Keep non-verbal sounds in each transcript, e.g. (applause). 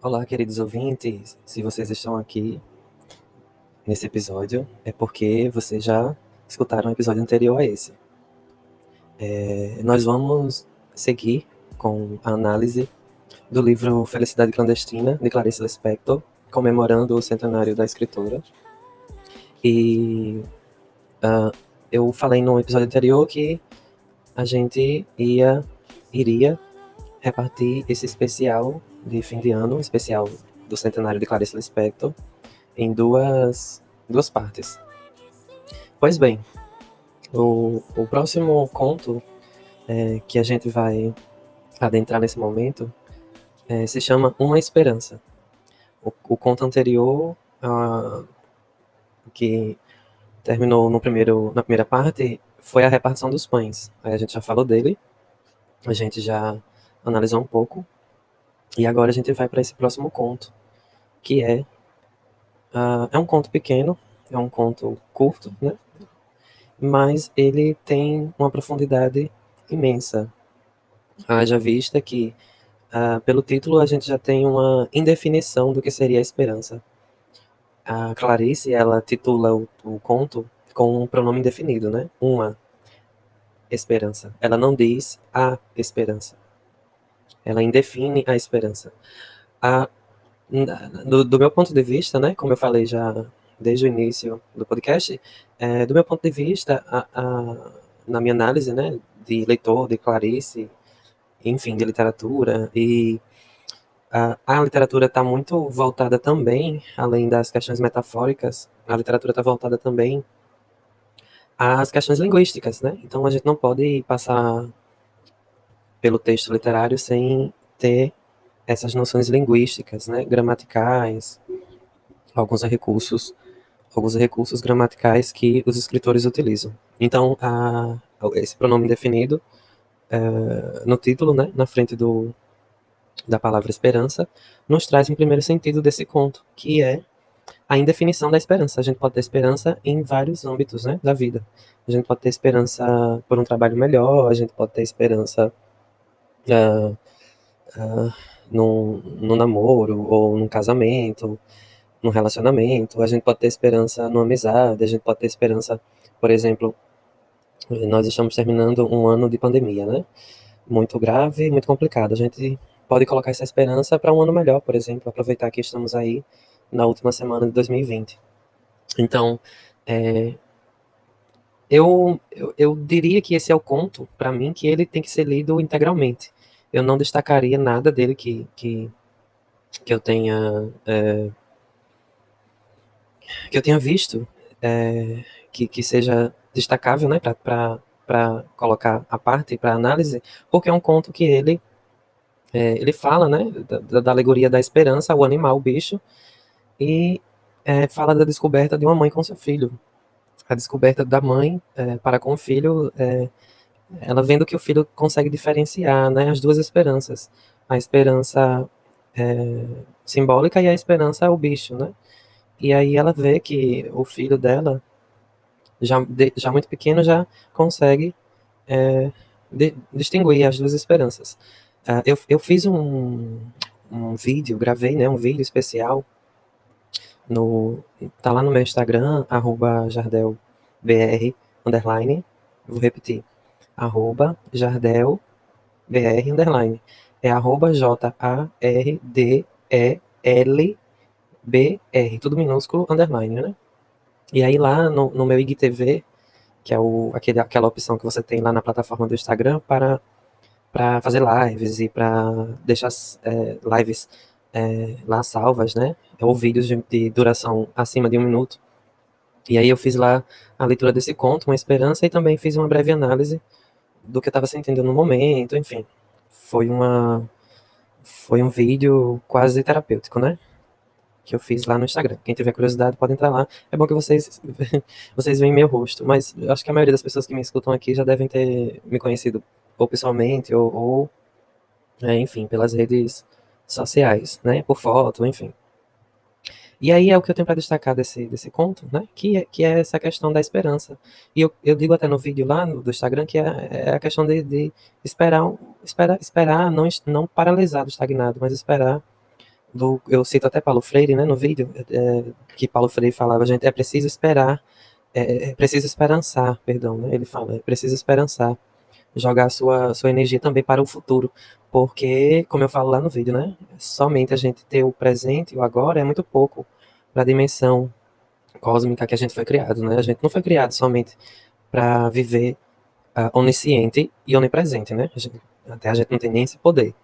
Olá, queridos ouvintes. Se vocês estão aqui nesse episódio, é porque vocês já escutaram o episódio anterior a esse. É, nós vamos seguir com a análise do livro Felicidade Clandestina, de Clarice Lispector, comemorando o centenário da escritora. E uh, eu falei no episódio anterior que a gente ia, iria repartir esse especial de fim de ano, especial do centenário de Clarice Lispector, em duas, duas partes. Pois bem, o, o próximo conto é, que a gente vai adentrar nesse momento é, se chama Uma Esperança. O, o conto anterior, uh, que terminou no primeiro, na primeira parte, foi a repartição dos pães. Aí a gente já falou dele, a gente já analisou um pouco, e agora a gente vai para esse próximo conto, que é uh, é um conto pequeno, é um conto curto, né? Mas ele tem uma profundidade imensa. Haja vista que uh, pelo título a gente já tem uma indefinição do que seria a esperança. A Clarice ela titula o, o conto com um pronome indefinido, né? Uma esperança. Ela não diz a esperança. Ela indefine a esperança. A, do, do, meu ponto de vista, né, como eu falei já desde o início do podcast, é, do meu ponto de vista, a, a, na minha análise, né, de leitor, de Clarice, enfim, de literatura, e a, a literatura está muito voltada também, além das questões metafóricas, a literatura está voltada também às questões linguísticas, né? Então a gente não pode passar pelo texto literário sem ter essas noções linguísticas, né, gramaticais, alguns recursos, alguns recursos gramaticais que os escritores utilizam. Então, a, esse pronome definido é, no título, né, na frente do, da palavra esperança, nos traz um primeiro sentido desse conto, que é a indefinição da esperança. A gente pode ter esperança em vários âmbitos né, da vida. A gente pode ter esperança por um trabalho melhor, a gente pode ter esperança uh, uh, num, num namoro ou num casamento, num relacionamento. A gente pode ter esperança numa amizade, a gente pode ter esperança, por exemplo, nós estamos terminando um ano de pandemia, né? Muito grave, muito complicado. A gente pode colocar essa esperança para um ano melhor, por exemplo, aproveitar que estamos aí na última semana de 2020. Então, é, eu, eu, eu, diria que esse é o conto, para mim, que ele tem que ser lido integralmente eu não destacaria nada dele que, que, que eu tenha é, que eu tenha visto é, que, que seja destacável, né, para colocar a parte para análise, porque é um conto que ele é, ele fala, né, da, da, alegoria da esperança ao animal, o bicho, e é, fala da descoberta de uma mãe com seu filho, a descoberta da mãe é, para com o filho é, ela vendo que o filho consegue diferenciar né, as duas esperanças. A esperança é, simbólica e a esperança o bicho, né? E aí ela vê que o filho dela, já, de, já muito pequeno, já consegue é, de, distinguir as duas esperanças. Uh, eu, eu fiz um, um vídeo, gravei né, um vídeo especial, no, tá lá no meu Instagram, arroba jardelbr, underline, vou repetir, arroba jardel br underline. É arroba J-A-R-D-E-L-B-R, tudo minúsculo, underline, né? E aí lá no, no meu IGTV, que é o, aquele, aquela opção que você tem lá na plataforma do Instagram para, para fazer lives e para deixar é, lives é, lá salvas, né? Ou vídeos de, de duração acima de um minuto. E aí eu fiz lá a leitura desse conto, uma esperança, e também fiz uma breve análise do que eu estava sentindo no momento, enfim. Foi uma foi um vídeo quase terapêutico, né? Que eu fiz lá no Instagram. Quem tiver curiosidade pode entrar lá. É bom que vocês (laughs) vocês veem meu rosto, mas acho que a maioria das pessoas que me escutam aqui já devem ter me conhecido ou pessoalmente ou, ou é, enfim, pelas redes sociais, né? Por foto, enfim. E aí é o que eu tenho para destacar desse, desse conto, né? Que é, que é essa questão da esperança. E eu, eu digo até no vídeo lá no, do Instagram que é, é a questão de, de, esperar, esperar, esperar não, não paralisado, estagnado, mas esperar do, eu cito até Paulo Freire, né, no vídeo, é, que Paulo Freire falava, gente, é preciso esperar, é, é preciso esperançar, perdão, né, ele fala, é preciso esperançar, jogar sua, sua energia também para o futuro, porque, como eu falo lá no vídeo, né, somente a gente ter o presente e o agora é muito pouco para a dimensão cósmica que a gente foi criado, né, a gente não foi criado somente para viver uh, onisciente e onipresente, né, a gente, até a gente não tem nem esse poder,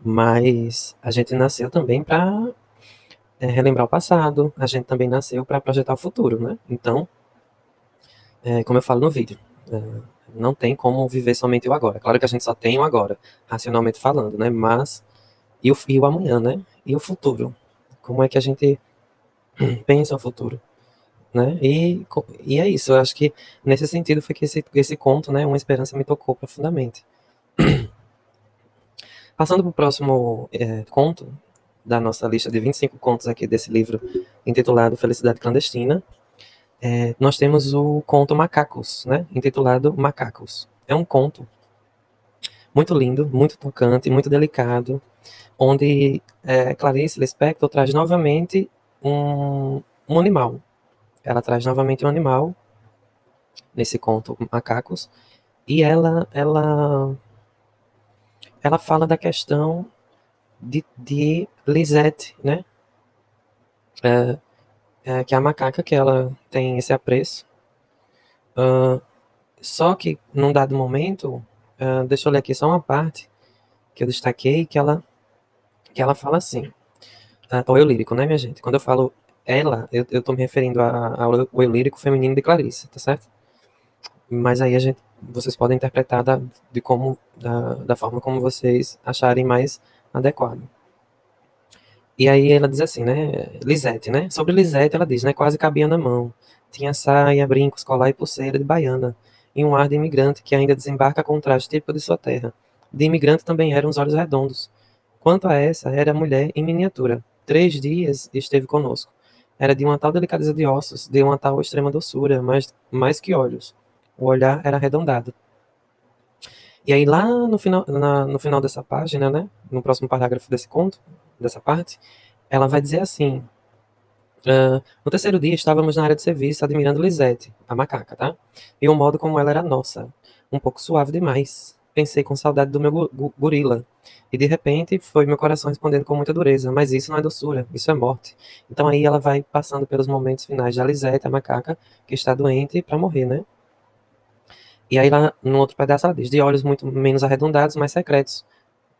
mas a gente nasceu também para é, relembrar o passado, a gente também nasceu para projetar o futuro, né? Então, é, como eu falo no vídeo, é, não tem como viver somente o agora. Claro que a gente só tem o agora, racionalmente falando, né? Mas, e o, e o amanhã, né? E o futuro? Como é que a gente (clears throat) pensa o futuro? Né? E, e é isso, eu acho que nesse sentido foi que esse, esse conto, né, Uma Esperança me tocou profundamente. (clears throat) Passando para o próximo é, conto da nossa lista de 25 contos aqui desse livro intitulado Felicidade Clandestina, é, nós temos o conto Macacos, né, intitulado Macacos. É um conto muito lindo, muito tocante, muito delicado, onde é, Clarice Lispector traz novamente um, um animal. Ela traz novamente um animal nesse conto Macacos, e ela, ela ela fala da questão de, de Lisette, né? É, é, que é a macaca que ela tem esse apreço. Uh, só que, num dado momento, uh, deixa eu ler aqui só uma parte que eu destaquei, que ela, que ela fala assim, uh, o eu lírico, né, minha gente? Quando eu falo ela, eu, eu tô me referindo ao eu lírico feminino de Clarice, tá certo? Mas aí a gente vocês podem interpretar da, de como, da, da forma como vocês acharem mais adequado. E aí ela diz assim, né, Lisete, né, sobre Lisete ela diz, né, quase cabia na mão, tinha saia, brincos, colar e pulseira de baiana, e um ar de imigrante que ainda desembarca com o traje típico de sua terra. De imigrante também eram os olhos redondos. Quanto a essa, era mulher em miniatura. Três dias esteve conosco. Era de uma tal delicadeza de ossos, de uma tal extrema doçura, mais, mais que olhos o olhar era arredondado. E aí lá no final, na, no final dessa página, né, no próximo parágrafo desse conto, dessa parte, ela vai dizer assim: uh, no terceiro dia estávamos na área de serviço admirando Lisette, a macaca, tá? E o modo como ela era nossa, um pouco suave demais. Pensei com saudade do meu gorila. E de repente foi meu coração respondendo com muita dureza, mas isso não é doçura, isso é morte. Então aí ela vai passando pelos momentos finais da Lisette, a macaca, que está doente para morrer, né? E aí lá no outro pedaço ela diz, de olhos muito menos arredondados, mais secretos.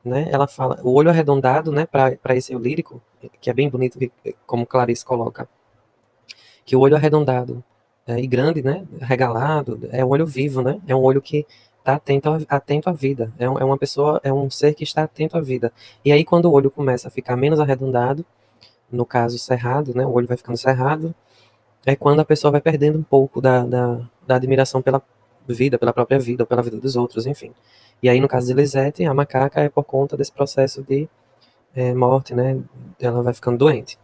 Né? Ela fala, o olho arredondado, né, para esse eu lírico, que é bem bonito, como Clarice coloca, que o olho arredondado é, e grande, né, regalado, é um olho vivo, né, é um olho que está atento, atento à vida, é, um, é uma pessoa, é um ser que está atento à vida. E aí quando o olho começa a ficar menos arredondado, no caso cerrado, né, o olho vai ficando cerrado, é quando a pessoa vai perdendo um pouco da, da, da admiração pela vida, pela própria vida, ou pela vida dos outros, enfim. E aí, no caso de Lisette, a macaca é por conta desse processo de é, morte, né? Ela vai ficando doente.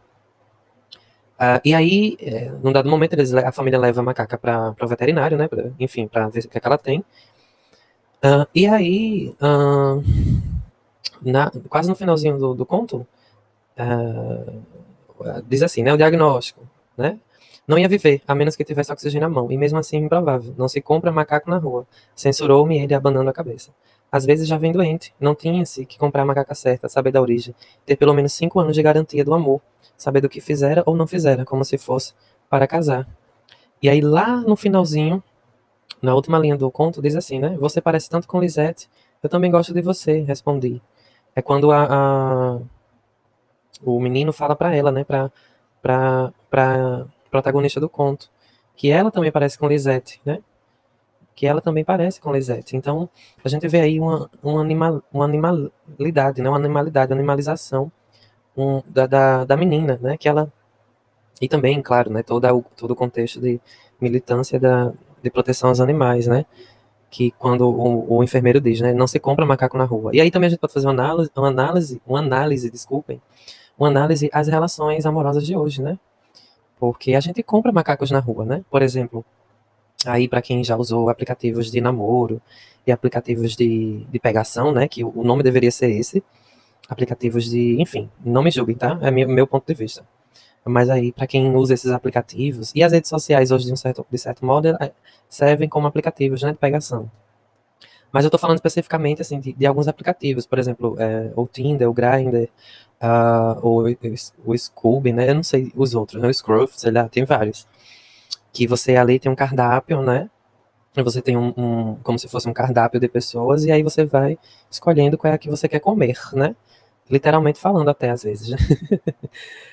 Uh, e aí, é, num dado momento, eles, a família leva a macaca para o veterinário, né? Pra, enfim, para ver o que, é que ela tem. Uh, e aí, uh, na, quase no finalzinho do, do conto, diz assim, né? O diagnóstico, né? Não ia viver, a menos que tivesse oxigênio à mão, e mesmo assim improvável. Não se compra macaco na rua. Censurou-me ele abanando a cabeça. Às vezes já vem doente. Não tinha-se que comprar a macaca certa, saber da origem, ter pelo menos cinco anos de garantia do amor, saber do que fizera ou não fizera, como se fosse para casar. E aí lá no finalzinho, na última linha do conto, diz assim, né? Você parece tanto com Lisette, eu também gosto de você, respondi. É quando a, a o menino fala para ela, né? Pra, pra, pra protagonista do conto, que ela também parece com Lisette, né? Que ela também parece com Lisette. Então, a gente vê aí uma, uma, animal, uma animalidade, né? Uma animalidade, uma animalização um, da, da, da menina, né? Que ela e também, claro, né, todo todo o contexto de militância da, de proteção aos animais, né, que quando o, o, enfermeiro diz, né, não se compra macaco na rua. E aí também a gente pode fazer uma análise, uma análise, uma análise, desculpem, uma análise às relações amorosas de hoje, né, porque a gente compra macacos na rua, né? Por exemplo, aí para quem já usou aplicativos de namoro e aplicativos de, de pegação, né? Que o nome deveria ser esse. aplicativos de, enfim, não me julguem, tá? É meu, meu ponto de vista. Mas aí, para quem usa esses aplicativos, e as redes sociais hoje, de um certo, de certo modo, é, servem como aplicativos né, de pegação. Mas eu estou falando especificamente assim, de, de, alguns aplicativos, por exemplo, é, o Tinder, o Grindr, uh, o, o Scooby, né? Eu não sei os outros, né? O Scruff, sei lá, tem vários. Que você ali tem um cardápio, né? Você tem um, um, como se fosse um cardápio de pessoas, e aí você vai escolhendo qual é a que você quer comer, né? Literalmente falando até às vezes. (laughs)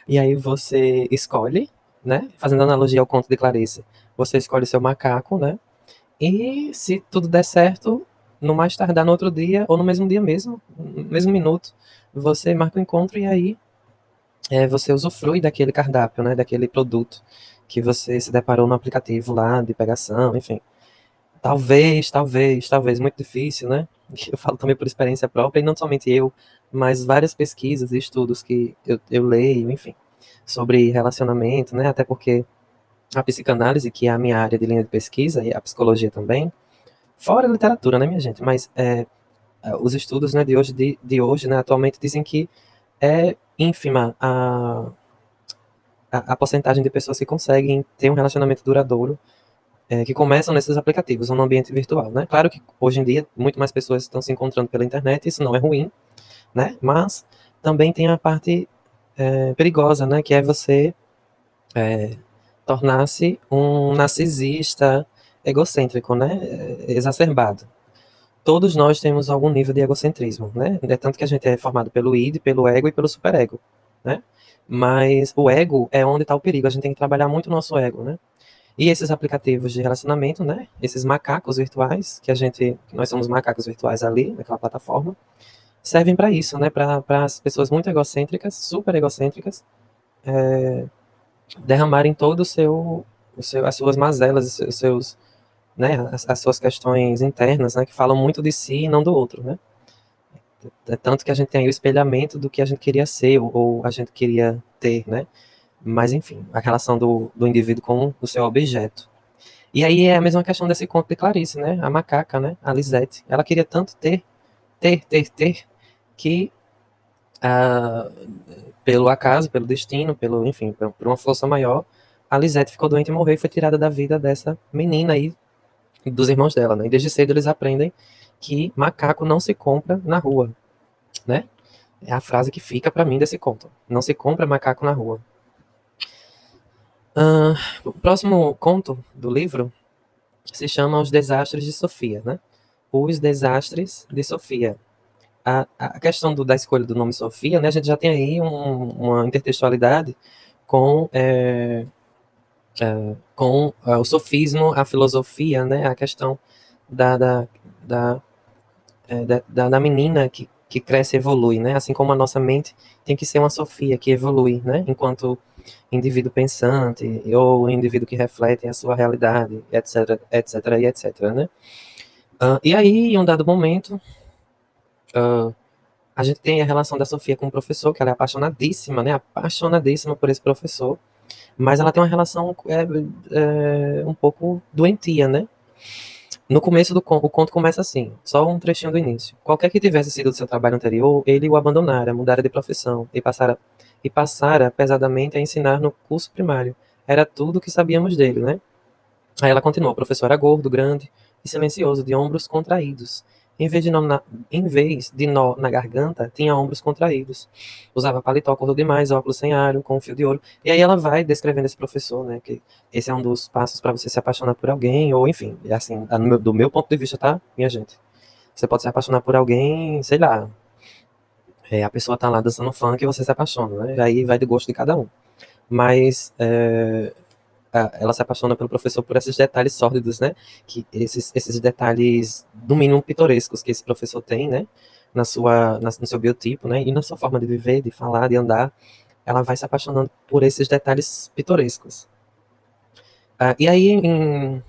E aí você escolhe, né? Fazendo analogia ao conto de Clarice, você escolhe seu macaco, né? E se tudo der certo, no mais tardar no outro dia, ou no mesmo dia mesmo, no mesmo minuto, você marca o um encontro e aí é, você usufrui daquele cardápio, né? Daquele produto que você se deparou no aplicativo lá de pegação, enfim. Talvez, talvez, talvez, muito difícil, né? (laughs) Eu falo também por experiência própria, e não somente eu, mas várias pesquisas e estudos que eu, eu leio, enfim, sobre relacionamento, né? Até porque a psicanálise, que é a minha área de linha de pesquisa, e a psicologia também, fora a literatura, né, minha gente? Mas é, os estudos né, de hoje, de, de hoje né, atualmente, dizem que é ínfima a, a, a porcentagem de pessoas que conseguem ter um relacionamento duradouro é, que começam nesses aplicativos, no ambiente virtual, né? Claro que hoje em dia muito mais pessoas estão se encontrando pela internet, isso não é ruim, né? Mas também tem a parte é, perigosa, né? Que é você é, tornar-se um narcisista egocêntrico, né? É, exacerbado. Todos nós temos algum nível de egocentrismo, né? É tanto que a gente é formado pelo id, pelo ego e pelo superego, né? Mas o ego é onde está o perigo. A gente tem que trabalhar muito o nosso ego, né? E esses aplicativos de relacionamento, né? Esses macacos virtuais, que a gente, nós somos macacos virtuais ali, naquela plataforma, servem para isso, né? Para as pessoas muito egocêntricas, super egocêntricas, é, derramarem todo o seu, o seu, as suas mazelas, os seus, né? As, as, suas questões internas, né? Que falam muito de si e não do outro, né? É tanto que a gente tem aí o espelhamento do que a gente queria ser ou, ou a gente queria ter, né? Mas, enfim, a relação do, do indivíduo com o seu objeto. E aí é a mesma questão desse conto de Clarice, né? A macaca, né? A Lisette. Ela queria tanto ter, ter, ter, ter, que ah, pelo acaso, pelo destino, pelo, enfim, por uma força maior, a Lisette ficou doente e morreu e foi tirada da vida dessa menina aí, dos irmãos dela, né? E desde cedo eles aprendem que macaco não se compra na rua, né? É a frase que fica para mim desse conto. Não se compra macaco na rua. Uh, o próximo conto do livro se chama Os Desastres de Sofia, né? Os Desastres de Sofia. A, a questão do, da escolha do nome Sofia, né? A gente já tem aí um, uma intertextualidade com, é, é, com é, o sofismo, a filosofia, né? A questão da, da, da, é, da, da menina que, que cresce e evolui, né? Assim como a nossa mente tem que ser uma Sofia que evolui, né? Enquanto indivíduo pensante ou indivíduo que reflete a sua realidade, etc, etc etc, né? Uh, e aí, em um dado momento, uh, a gente tem a relação da Sofia com o professor, que ela é apaixonadíssima, né? Apaixonadíssima por esse professor, mas ela tem uma relação é, é, um pouco doentia, né? No começo do conto, o conto começa assim, só um trechinho do início. Qualquer que tivesse sido do seu trabalho anterior, ele o abandonara, mudara de profissão e passara e passara pesadamente a ensinar no curso primário. Era tudo o que sabíamos dele, né? Aí ela continuou: o professor era gordo, grande e silencioso, de ombros contraídos. Em vez, de nó na, em vez de nó na garganta, tinha ombros contraídos. Usava paletó curto demais, óculos sem aro, com um fio de ouro. E aí ela vai descrevendo esse professor, né? Que esse é um dos passos para você se apaixonar por alguém, ou enfim, é assim, do meu ponto de vista, tá, minha gente? Você pode se apaixonar por alguém, sei lá, é, a pessoa tá lá dançando funk e você se apaixona, né? Aí vai de gosto de cada um. Mas é, ela se apaixona pelo professor por esses detalhes sórdidos, né? Que esses, esses detalhes, no mínimo, pitorescos que esse professor tem, né? Na sua, na, no seu biotipo, né? E na sua forma de viver, de falar, de andar. Ela vai se apaixonando por esses detalhes pitorescos. Ah, e aí, em,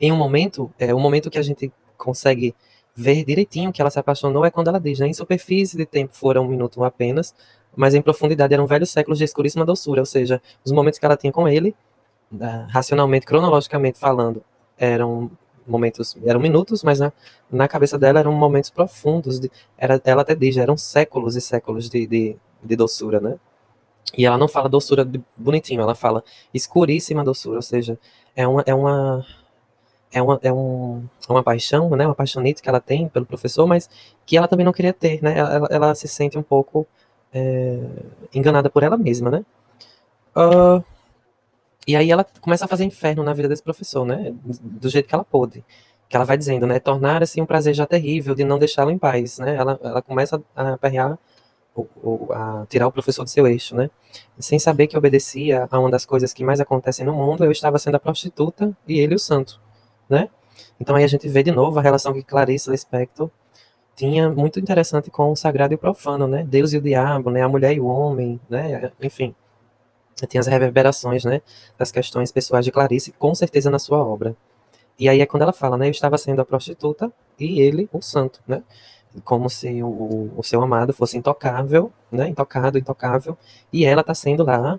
em um momento, é um momento que a gente consegue ver direitinho que ela se apaixonou é quando ela diz, né? Em superfície de tempo foram um minuto apenas, mas em profundidade eram velhos séculos de escuríssima doçura, ou seja, os momentos que ela tinha com ele, racionalmente, cronologicamente falando, eram momentos, eram minutos, mas na, na cabeça dela eram momentos profundos. De, era, ela até diz, eram séculos e séculos de, de, de doçura, né? E ela não fala doçura de bonitinho, ela fala escuríssima doçura, ou seja, é uma, é uma, é uma, é um, uma paixão, né, uma paixonite que ela tem pelo professor, mas que ela também não queria ter, né, ela, ela se sente um pouco é, enganada por ela mesma, né. Uh, e aí ela começa a fazer inferno na vida desse professor, né, do jeito que ela pôde, que ela vai dizendo, né, tornar assim um prazer já terrível de não deixá-lo em paz, né, ela, ela começa a aperrear a tirar o professor do seu eixo, né? Sem saber que obedecia a uma das coisas que mais acontecem no mundo, eu estava sendo a prostituta e ele o santo, né? Então aí a gente vê de novo a relação que Clarice Lispector tinha muito interessante com o sagrado e o profano, né? Deus e o diabo, né? A mulher e o homem, né? Enfim, tem as reverberações, né? Das questões pessoais de Clarice, com certeza na sua obra. E aí é quando ela fala, né? Eu estava sendo a prostituta e ele o santo, né? como se o, o seu amado fosse intocável, né, intocado, intocável, e ela está sendo lá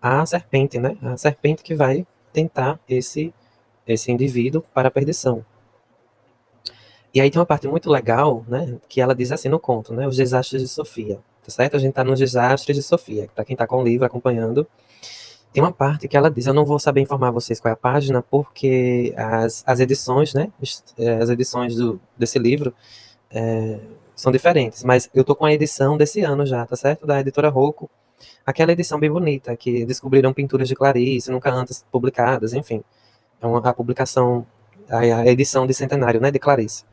a serpente, né, a serpente que vai tentar esse esse indivíduo para a perdição. E aí tem uma parte muito legal, né, que ela diz assim no conto, né, os desastres de Sofia, tá certo? A gente está nos desastres de Sofia, para quem está com o livro acompanhando, tem uma parte que ela diz, eu não vou saber informar vocês qual é a página, porque as, as edições, né, as edições do, desse livro, é, são diferentes, mas eu tô com a edição desse ano já, tá certo? Da editora Rocco. Aquela edição bem bonita, que descobriram pinturas de Clarice, nunca antes publicadas, enfim. É uma, a publicação, a, a edição de centenário, né, de Clarice.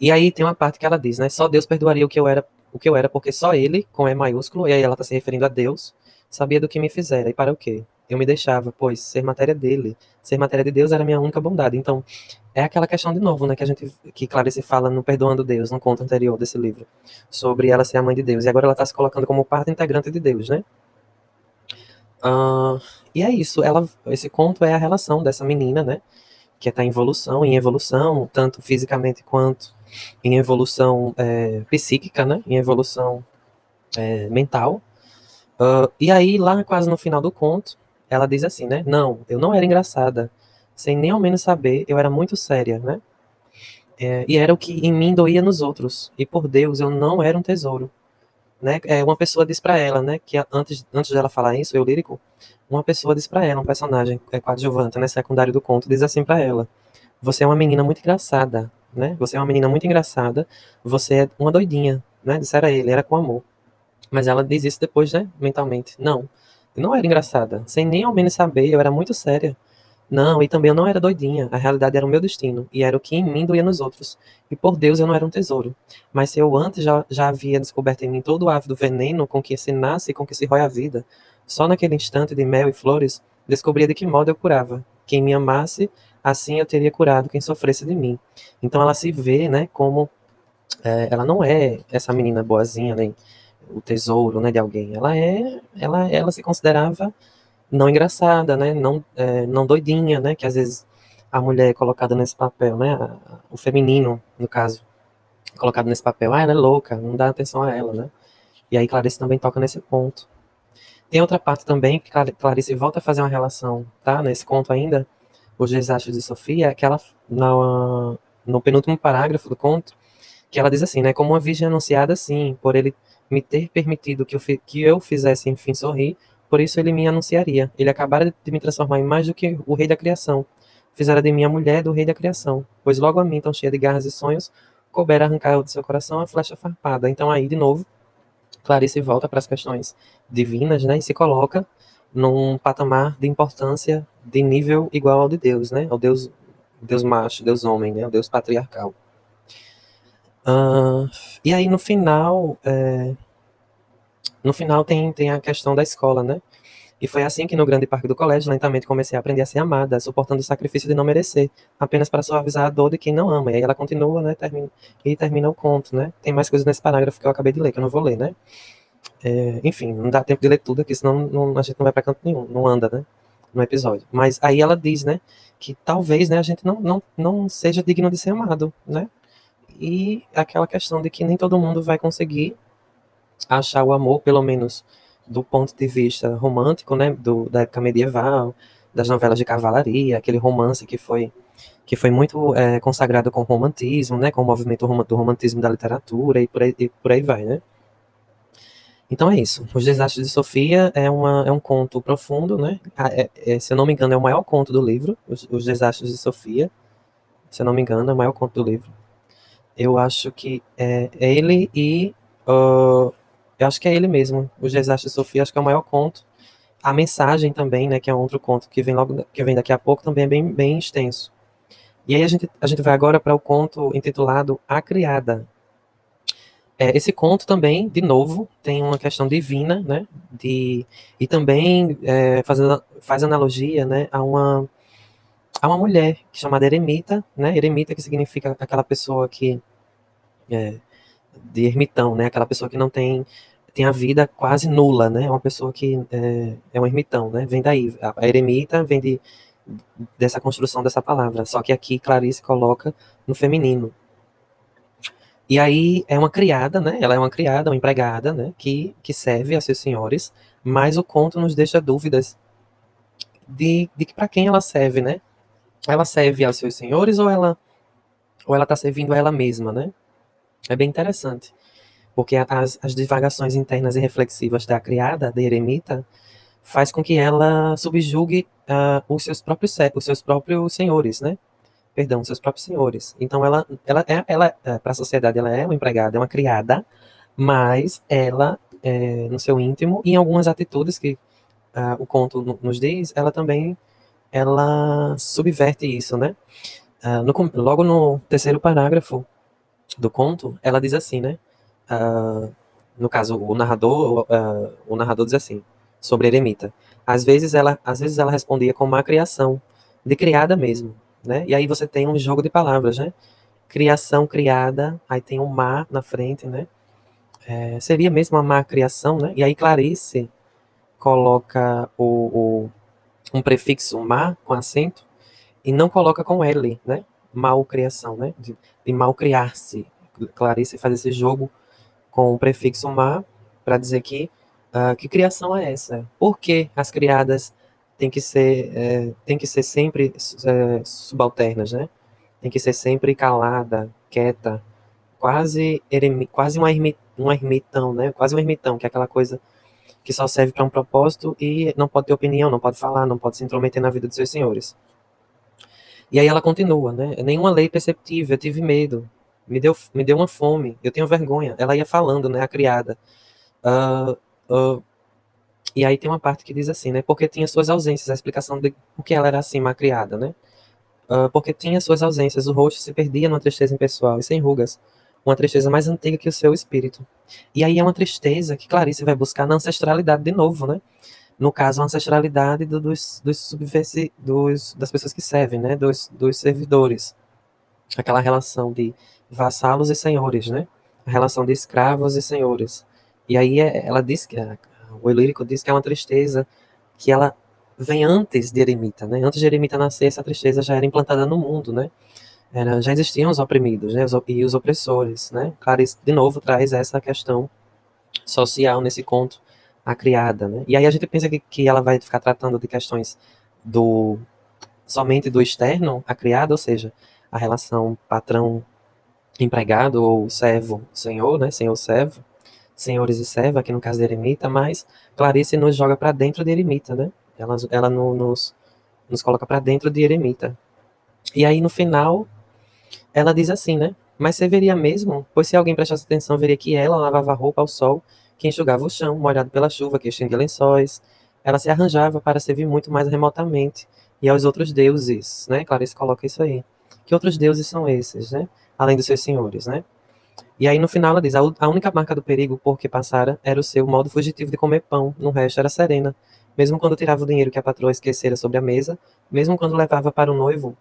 E aí tem uma parte que ela diz, né, só Deus perdoaria o que eu era, o que eu era, porque só ele, com E maiúsculo, e aí ela está se referindo a Deus, sabia do que me fizera, e para o quê? Eu me deixava, pois ser matéria dele, ser matéria de Deus era minha única bondade. Então, é aquela questão de novo, né, que a gente, que Clarice fala no Perdoando Deus, no conto anterior desse livro, sobre ela ser a mãe de Deus, e agora ela está se colocando como parte integrante de Deus, né? Uh, e é isso, ela, esse conto é a relação dessa menina, né, que está em evolução, em evolução, tanto fisicamente quanto em evolução é, psíquica, né, em evolução é, mental. Uh, e aí, lá quase no final do conto, ela diz assim, né, não, eu não era engraçada, sem nem ao menos saber, eu era muito séria, né? É, e era o que em mim doía nos outros. E por Deus, eu não era um tesouro. Né? É, uma pessoa diz para ela, né, que antes, antes dela falar isso, eu lírico, uma pessoa diz para ela, um personagem é coadjuvante, né, secundário do conto, diz assim para ela: "Você é uma menina muito engraçada, né? Você é uma menina muito engraçada, você é uma doidinha", né? Dissera ele, era com amor. Mas ela diz isso depois, né, mentalmente. Não, eu não era engraçada, sem nem ao menos saber, eu era muito séria. Não, e também eu não era doidinha. A realidade era o meu destino, e era o que em mim doía nos outros. E por Deus eu não era um tesouro. Mas se eu antes já, já havia descoberto em mim todo o ávido veneno com que se nasce e com que se rói a vida, só naquele instante de mel e flores, descobria de que modo eu curava. Quem me amasse, assim eu teria curado quem sofresse de mim. Então ela se vê, né, como é, ela não é essa menina boazinha, nem o tesouro, né, de alguém. Ela é, ela, ela se considerava não engraçada, né? Não, é, não doidinha, né? Que às vezes a mulher é colocada nesse papel, né? O feminino, no caso, colocado nesse papel. Ah, ela é louca, não dá atenção a ela, né? E aí Clarice também toca nesse ponto. Tem outra parte também que Clarice volta a fazer uma relação, tá? Nesse conto ainda, os desastres de Sofia, que ela, na, no penúltimo parágrafo do conto, que ela diz assim, né? Como uma virgem anunciada, sim, por ele me ter permitido que eu, que eu fizesse, enfim, sorrir, por isso ele me anunciaria. Ele acabara de me transformar em mais do que o rei da criação. Fizera de mim a mulher do rei da criação. Pois logo a mim, tão cheia de garras e sonhos, coubera arrancar do seu coração a flecha farpada. Então aí, de novo, Clarice volta para as questões divinas, né? E se coloca num patamar de importância de nível igual ao de Deus, né? Ao Deus, Deus macho, Deus homem, né? Ao Deus patriarcal. Uh, e aí, no final, é, no final tem, tem a questão da escola, né? E foi assim que no grande parque do colégio, lentamente comecei a aprender a ser amada, suportando o sacrifício de não merecer, apenas para suavizar a dor de quem não ama. E aí ela continua, né? Termina, e termina o conto, né? Tem mais coisas nesse parágrafo que eu acabei de ler, que eu não vou ler, né? É, enfim, não dá tempo de ler tudo aqui, senão não, a gente não vai para canto nenhum, não anda, né? No episódio. Mas aí ela diz, né? Que talvez, né? A gente não, não, não seja digno de ser amado, né? E aquela questão de que nem todo mundo vai conseguir achar o amor, pelo menos do ponto de vista romântico, né, do, da época medieval, das novelas de cavalaria, aquele romance que foi que foi muito é, consagrado com o romantismo, né, com o movimento do romantismo da literatura e por aí, e por aí vai, né. Então é isso. Os Desastres de Sofia é, uma, é um conto profundo, né? É, é, se eu não me engano, é o maior conto do livro, Os, Os Desastres de Sofia. Se eu não me engano, é o maior conto do livro. Eu acho que é ele e. Uh, eu acho que é ele mesmo. Os Desastres de Sofia, acho que é o maior conto. A mensagem também, né? Que é outro conto que vem logo que vem daqui a pouco, também é bem, bem extenso. E aí a gente, a gente vai agora para o conto intitulado A Criada. É, esse conto também, de novo, tem uma questão divina, né? De, e também é, faz, faz analogia né, a, uma, a uma mulher chamada eremita, né? Eremita que significa aquela pessoa que. É, de ermitão, né? Aquela pessoa que não tem tem a vida quase nula, né? É uma pessoa que é, é um ermitão, né? Vem daí. A, eremita vem de, dessa construção dessa palavra. Só que aqui Clarice coloca no feminino. E aí é uma criada, né? Ela é uma criada, uma empregada, né? Que, que serve a seus senhores, mas o conto nos deixa dúvidas de, de para quem ela serve, né? Ela serve aos seus senhores ou ela ou ela está servindo a ela mesma, né? É bem interessante, porque as, as divagações internas e reflexivas da criada, da eremita, faz com que ela subjugue uh, os seus próprios os seus próprios senhores, né? Perdão, seus próprios senhores. Então ela ela é ela é, para a sociedade ela é uma empregada, é uma criada, mas ela é, no seu íntimo e em algumas atitudes que uh, o conto nos diz, ela também ela subverte isso, né? Uh, no, logo no terceiro parágrafo do conto, ela diz assim, né? no caso, o narrador, o narrador diz assim: sobre eremita. Às vezes ela, às vezes ela respondia com má criação, de criada mesmo, né? E aí você tem um jogo de palavras, né? Criação, criada, aí tem um má na frente, né? É, seria mesmo uma má criação, né? E aí Clarice coloca o, o, um prefixo má com acento e não coloca com L, né? Mal criação, né? De, de mal criar-se. Clarice faz esse jogo com o prefixo má para dizer que Uh, que criação é essa? Por que as criadas têm que ser, é, têm que ser sempre é, subalternas, né? Tem que ser sempre calada, quieta, quase, quase uma um ermitão, né? Quase um ermitão, que é aquela coisa que só serve para um propósito e não pode ter opinião, não pode falar, não pode se intrometer na vida dos seus senhores. E aí ela continua, né? Nenhuma lei perceptível, eu tive medo, me deu, me deu uma fome, eu tenho vergonha. Ela ia falando, né? A criada. Uh, Uh, e aí tem uma parte que diz assim, né? Porque tinha suas ausências, a explicação de por que ela era assim, mal criada, né? Uh, porque tinha suas ausências, o rosto se perdia numa tristeza impessoal e sem rugas, uma tristeza mais antiga que o seu espírito. E aí é uma tristeza que Clarice vai buscar na ancestralidade de novo, né? No caso, a ancestralidade do, dos, dos, subversi, dos das pessoas que servem, né? Dos, dos servidores. Aquela relação de vassalos e senhores, né? A relação de escravos e senhores. E aí é, ela diz que o lírico diz que é uma tristeza que ela vem antes de Eremita, né? Antes de Eremita nascer, essa tristeza já era implantada no mundo, né? Era, já existiam os oprimidos, né? E os opressores, né? Clarice, de novo, traz essa questão social nesse conto, a criada, né? E aí a gente pensa que, que ela vai ficar tratando de questões do somente do externo, a criada, ou seja, a relação patrão empregado ou servo senhor, né? Senhor servo, senhores e serva, aqui no caso de Eremita, mas Clarice nos joga para dentro de Eremita, né? Ela, ela no, nos, nos coloca para dentro de Eremita. E aí no final, ela diz assim, né? Mas você veria mesmo? Pois se alguém prestasse atenção, veria que ela lavava roupa ao sol, que enxugava o chão, molhado pela chuva, que estendia lençóis. Ela se arranjava para servir muito mais remotamente e aos outros deuses, né? Clarice coloca isso aí. Que outros deuses são esses, né? Além dos seus senhores, né? E aí no final ela diz: a única marca do perigo por que passara era o seu modo fugitivo de comer pão, no resto era serena. Mesmo quando tirava o dinheiro que a patroa esquecera sobre a mesa, mesmo quando levava para o noivo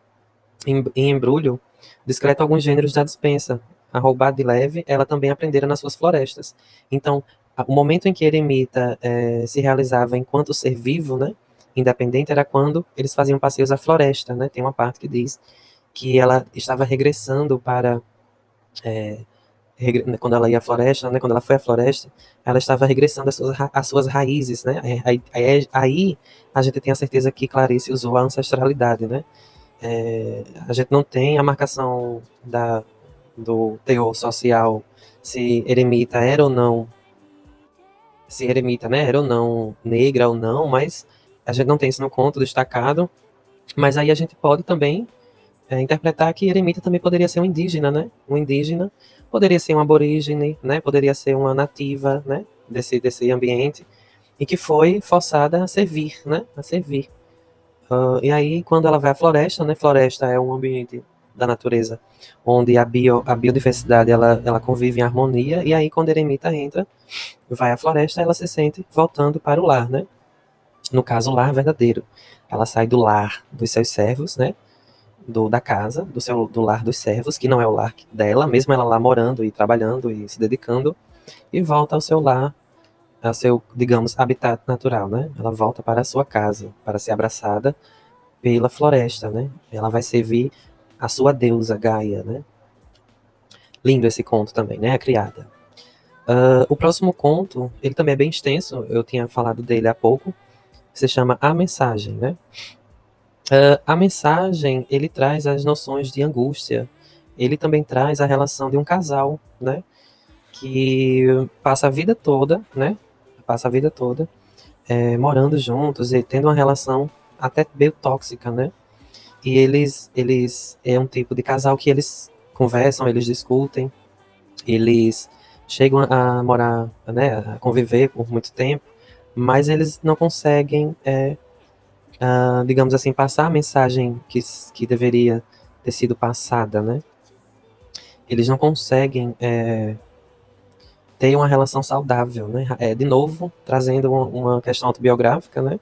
em, em embrulho, discreto alguns gêneros da dispensa, a roubar de leve, ela também aprendera nas suas florestas. Então, o momento em que Eremita é, se realizava enquanto ser vivo, né, independente, era quando eles faziam passeios à floresta, né? Tem uma parte que diz que ela estava regressando para é, né, quando ela ia à floresta, né, quando ela foi à floresta, ela estava regressando às suas, às suas raízes, né? Aí, aí, a gente tem a certeza que Clarice usou a ancestralidade, né? é, a gente não tem a marcação da, do teor social se eremita era ou não se eremita né, era ou não negra ou não, mas a gente não tem isso no conto destacado. Mas aí a gente pode também é, interpretar que eremita também poderia ser um indígena, né? Um indígena poderia ser um aborígene, né? Poderia ser uma nativa, né? Desse, desse ambiente e que foi forçada a servir, né? A servir. Uh, e aí, quando ela vai à floresta, né? Floresta é um ambiente da natureza onde a, bio, a biodiversidade ela, ela convive em harmonia. E aí, quando a eremita entra, vai à floresta, ela se sente voltando para o lar, né? No caso, o lar verdadeiro. Ela sai do lar dos seus servos, né? Do, da casa, do, seu, do lar dos servos, que não é o lar dela, mesmo ela lá morando e trabalhando e se dedicando, e volta ao seu lar ao seu, digamos, habitat natural, né? Ela volta para a sua casa, para ser abraçada pela floresta, né? Ela vai servir a sua deusa Gaia, né? Lindo esse conto também, né? A criada. Uh, o próximo conto, ele também é bem extenso, eu tinha falado dele há pouco, se chama A Mensagem, né? Uh, a mensagem, ele traz as noções de angústia, ele também traz a relação de um casal, né? Que passa a vida toda, né? passa a vida toda é, morando juntos e tendo uma relação até meio tóxica, né? E eles, eles é um tipo de casal que eles conversam, eles discutem, eles chegam a morar, né, a conviver por muito tempo, mas eles não conseguem, é, digamos assim, passar a mensagem que, que deveria ter sido passada, né? Eles não conseguem é, ter uma relação saudável, né? É, de novo, trazendo uma, uma, questão autobiográfica, né?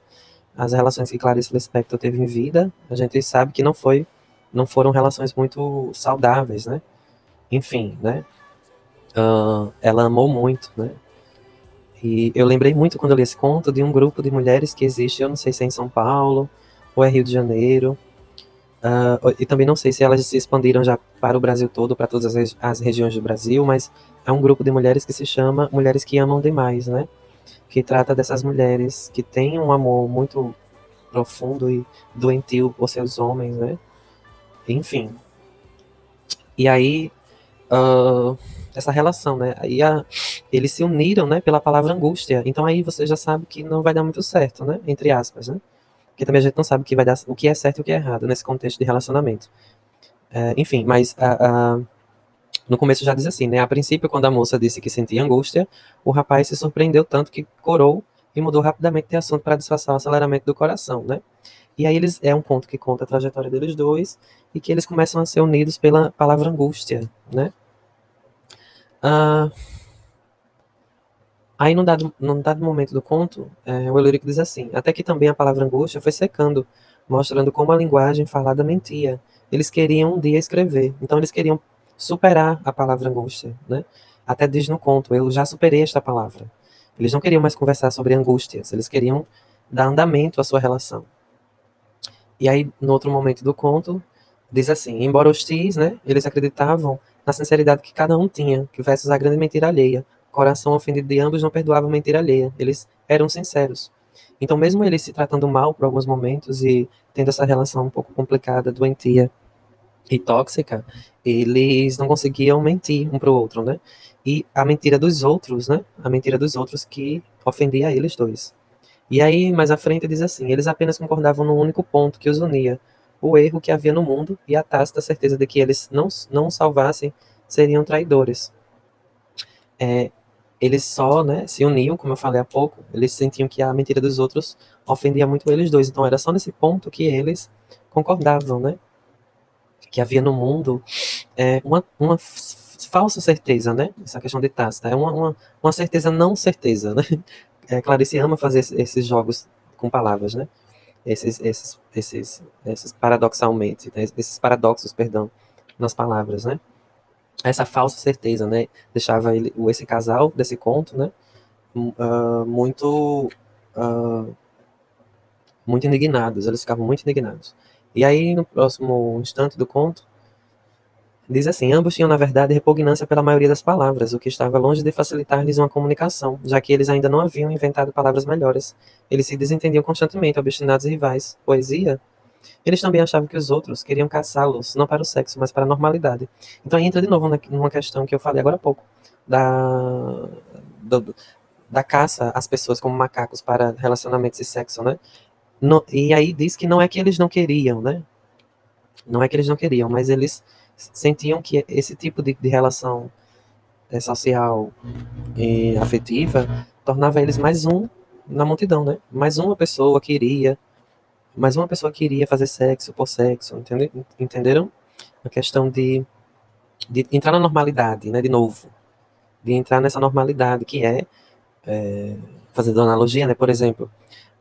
As relações que Clarice Lispector teve em vida, a gente sabe que não foi, não foram relações muito saudáveis, né? Enfim, né? Uh, ela amou muito, né? E eu lembrei muito quando eu li esse conto de um grupo de mulheres que existe, eu não sei se é em São Paulo ou é Rio de Janeiro, uh, e também não sei se elas se expandiram já para o Brasil todo, para todas as, as regiões do Brasil, mas é um grupo de mulheres que se chama Mulheres que Amam Demais, né? Que trata dessas mulheres que têm um amor muito profundo e doentio por seus homens, né? Enfim. E aí, uh, essa relação, né? Aí a, eles se uniram, né, pela palavra angústia. Então aí você já sabe que não vai dar muito certo, né? Entre aspas, né? Porque também a gente não sabe o que vai dar, o que é certo e o que é errado nesse contexto de relacionamento. É, enfim, mas a, no começo já diz assim, né? A princípio, quando a moça disse que sentia angústia, o rapaz se surpreendeu tanto que corou e mudou rapidamente de assunto para disfarçar o aceleramento do coração, né? E aí eles é um conto que conta a trajetória deles dois e que eles começam a ser unidos pela palavra angústia, né? Ah, aí num dado, num dado momento do conto, é, o Elurico diz assim, até que também a palavra angústia foi secando, mostrando como a linguagem falada mentia. Eles queriam um dia escrever, então eles queriam superar a palavra angústia, né? Até diz no conto, eu já superei esta palavra. Eles não queriam mais conversar sobre angústias, eles queriam dar andamento à sua relação. E aí, no outro momento do conto, diz assim: embora hostis, né, eles acreditavam na sinceridade que cada um tinha, que versus a grande mentira alheia. Coração ofendido de ambos não perdoava a mentira alheia. Eles eram sinceros. Então, mesmo eles se tratando mal por alguns momentos e tendo essa relação um pouco complicada, doentia, e tóxica, eles não conseguiam mentir um para o outro, né? E a mentira dos outros, né? A mentira dos outros que ofendia eles dois. E aí, mais à frente, diz assim: eles apenas concordavam no único ponto que os unia, o erro que havia no mundo e a tácita certeza de que eles não, não salvassem seriam traidores. É, eles só né, se uniam, como eu falei há pouco, eles sentiam que a mentira dos outros ofendia muito eles dois. Então era só nesse ponto que eles concordavam, né? Que havia no mundo é, uma, uma falsa certeza, né? Essa questão de Tácita. É uma, uma, uma certeza não certeza, né? (laughs) É, Clarice ama fazer esses jogos com palavras, né? Esses, esses, esses, esses paradoxalmente, né? esses paradoxos, perdão, nas palavras, né? Essa falsa certeza, né? Deixava ele, esse casal desse conto, né? Uh, muito uh, muito indignados, eles ficavam muito indignados. E aí, no próximo instante do conto, diz assim: ambos tinham, na verdade, repugnância pela maioria das palavras, o que estava longe de facilitar-lhes uma comunicação, já que eles ainda não haviam inventado palavras melhores. Eles se desentendiam constantemente, obstinados rivais. Poesia? eles também achavam que os outros queriam caçá-los, não para o sexo, mas para a normalidade. Então aí entra de novo numa questão que eu falei agora há pouco, da, do, da caça às pessoas como macacos para relacionamentos e sexo, né? No, e aí diz que não é que eles não queriam, né? Não é que eles não queriam, mas eles sentiam que esse tipo de, de relação é, social e afetiva tornava eles mais um na multidão, né? Mais uma pessoa que iria, mais uma pessoa que iria fazer sexo por sexo, entende? entenderam? A questão de, de entrar na normalidade, né? De novo, de entrar nessa normalidade que é, é fazendo analogia, né? Por exemplo,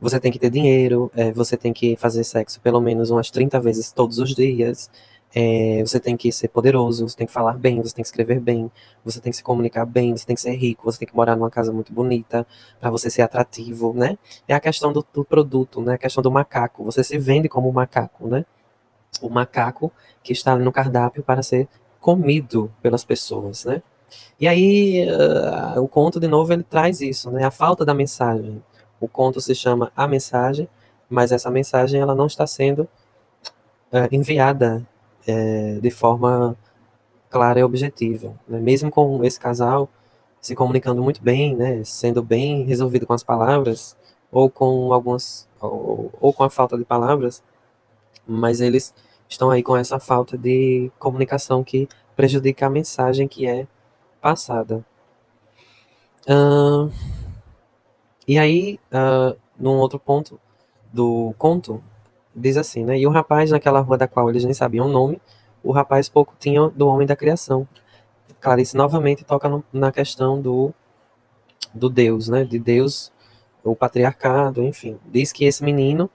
você tem que ter dinheiro, é, você tem que fazer sexo pelo menos umas 30 vezes todos os dias, é, você tem que ser poderoso, você tem que falar bem, você tem que escrever bem, você tem que se comunicar bem, você tem que ser rico, você tem que morar numa casa muito bonita para você ser atrativo, né? É a questão do, do, produto, né? A questão do macaco. Você se vende como um macaco, né? O macaco que está ali no cardápio para ser comido pelas pessoas, né? E aí uh, o conto de novo ele traz isso, né? A falta da mensagem. O conto se chama A Mensagem, mas essa mensagem ela não está sendo uh, enviada é, de forma clara e objetiva. Né? Mesmo com esse casal se comunicando muito bem, né, sendo bem resolvido com as palavras, ou com algumas, ou, ou com a falta de palavras, mas eles estão aí com essa falta de comunicação que prejudica a mensagem que é passada. Uh, e aí, uh, num outro ponto do conto, diz assim, né? E o rapaz naquela rua da qual eles nem sabiam o nome, o rapaz pouco tinha do homem da criação. Clarice novamente toca no, na questão do, do Deus, né? De Deus, o patriarcado, enfim. Diz que esse menino,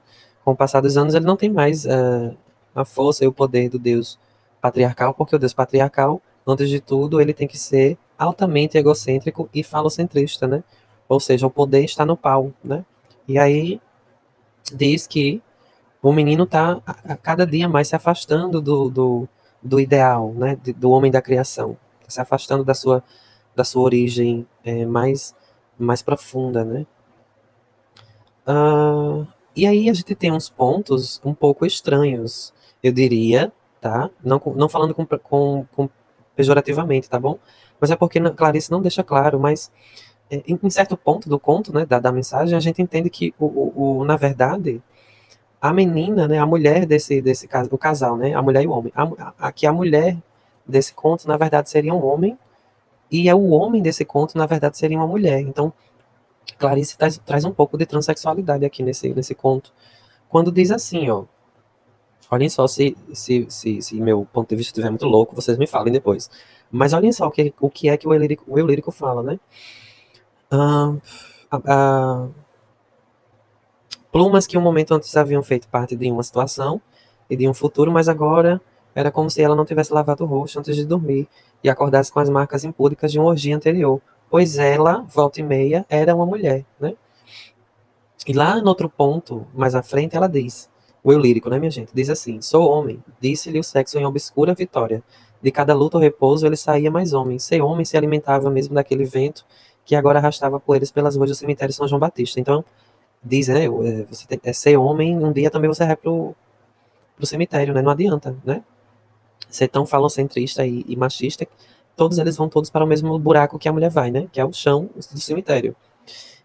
com o passar dos anos, ele não tem mais uh, a força e o poder do Deus patriarcal, porque o Deus patriarcal, antes de tudo, ele tem que ser altamente egocêntrico e falocentrista, né? Ou seja, o poder está no pau, né? E aí diz que o menino está a, cada dia mais se afastando do, do, do ideal, né, do homem da criação, tá se afastando da sua, da sua origem é, mais, mais profunda, né. Uh, e aí a gente tem uns pontos um pouco estranhos, eu diria, tá? Não, não falando com, com, com pejorativamente, tá bom? Mas é porque Clarice não deixa claro, mas em, em, certo ponto do conto, né, da, da mensagem, a gente entende que, o, o, o na verdade, a menina, né, a mulher desse, desse o casal, né, a mulher e o homem, a, aqui a mulher desse conto, na verdade, seria um homem, e é o homem desse conto, na verdade, seria uma mulher. Então, Clarice traz, traz um pouco de transexualidade aqui nesse, nesse conto. Quando diz assim, ó, olhem só se, se, se, se meu ponto de vista estiver muito louco, vocês me falem depois. Mas olhem só o que, o que é que o eu lírico, o eu fala, né? Plumas que um momento antes haviam feito parte de uma situação e de um futuro, mas agora era como se ela não tivesse lavado o rosto antes de dormir e acordasse com as marcas impúdicas de uma orgia anterior, pois ela, volta e meia, era uma mulher, né? E lá no outro ponto, mais à frente, ela diz, o eu lírico, né, minha gente? Diz assim: Sou homem, disse-lhe o sexo em obscura vitória. De cada luta ou repouso ele saía mais homem. Ser homem se alimentava mesmo daquele vento que agora arrastava poeiras pelas ruas do cemitério São João Batista. Então, diz, né, é, você tem, é ser homem, um dia também você vai pro, pro cemitério, né, não adianta, né, ser tão falocentrista e, e machista, todos eles vão todos para o mesmo buraco que a mulher vai, né, que é o chão do cemitério.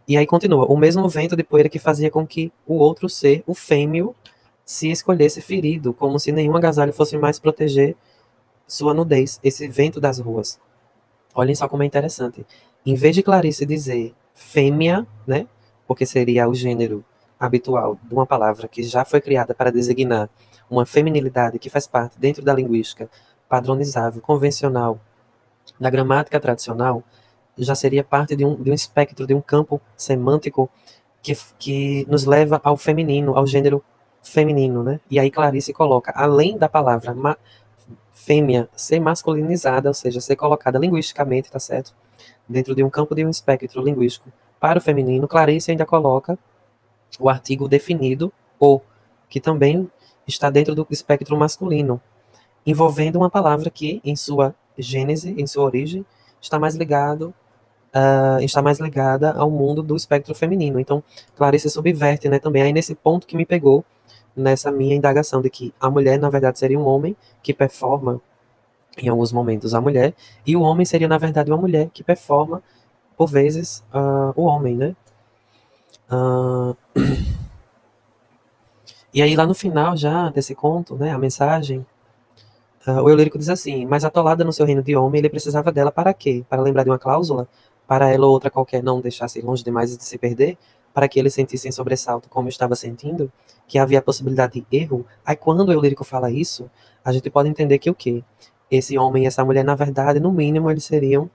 E aí continua, o mesmo vento de poeira que fazia com que o outro ser, o fêmeo, se escolhesse ferido, como se nenhum agasalho fosse mais proteger sua nudez, esse vento das ruas. Olhem só como é interessante. Em vez de Clarice dizer fêmea, né, porque seria o gênero habitual de uma palavra que já foi criada para designar uma feminilidade que faz parte dentro da linguística padronizável, convencional, da gramática tradicional, já seria parte de um, de um espectro, de um campo semântico que, que nos leva ao feminino, ao gênero feminino, né? E aí Clarice coloca, além da palavra fêmea ser masculinizada, ou seja, ser colocada linguisticamente, tá certo? Dentro de um campo de um espectro linguístico para o feminino, Clarice ainda coloca o artigo definido, ou, que também está dentro do espectro masculino, envolvendo uma palavra que, em sua gênese, em sua origem, está mais ligado uh, está mais ligada ao mundo do espectro feminino. Então, Clarice subverte, né, também aí nesse ponto que me pegou nessa minha indagação de que a mulher, na verdade, seria um homem que performa em alguns momentos a mulher, e o homem seria, na verdade, uma mulher que performa, por vezes, uh, o homem, né? Uh... (clears throat) E aí, lá no final já desse conto, né, a mensagem, uh, o Eulírico diz assim, mas atolada no seu reino de homem, ele precisava dela para quê? Para lembrar de uma cláusula? Para ela ou outra qualquer não deixasse longe demais de se perder? Para que ele sentisse em sobressalto como estava sentindo? Que havia a possibilidade de erro? Aí quando o Eulírico fala isso, a gente pode entender que o quê? Esse homem e essa mulher, na verdade, no mínimo, eles seriam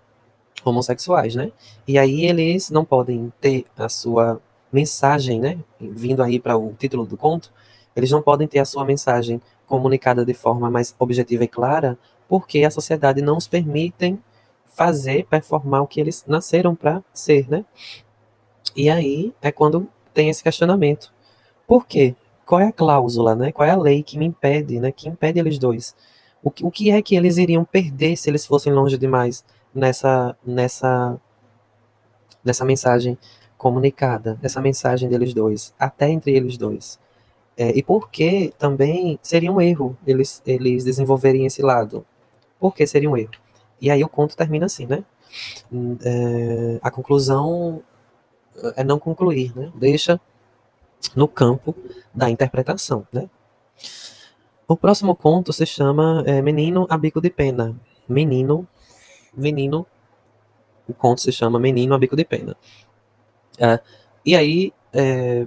homossexuais, né? E aí eles não podem ter a sua mensagem, né? Vindo aí para o título do conto, eles não podem ter a sua mensagem comunicada de forma mais objetiva e clara, porque a sociedade não os permite fazer, performar o que eles nasceram para ser, né? E aí é quando tem esse questionamento. Por quê? Qual é a cláusula, né? Qual é a lei que me impede, né? Que impede eles dois? O que, o que é que eles iriam perder se eles fossem longe demais nessa nessa nessa mensagem comunicada, nessa mensagem deles dois, até entre eles dois? É, e por que também seria um erro eles, eles desenvolverem esse lado? Por que seria um erro? E aí o conto termina assim, né? É, a conclusão é não concluir, né? Deixa no campo da interpretação, né? O próximo conto se chama é, Menino a Bico de Pena. Menino, menino, o conto se chama Menino a Bico de Pena. É, e aí, é,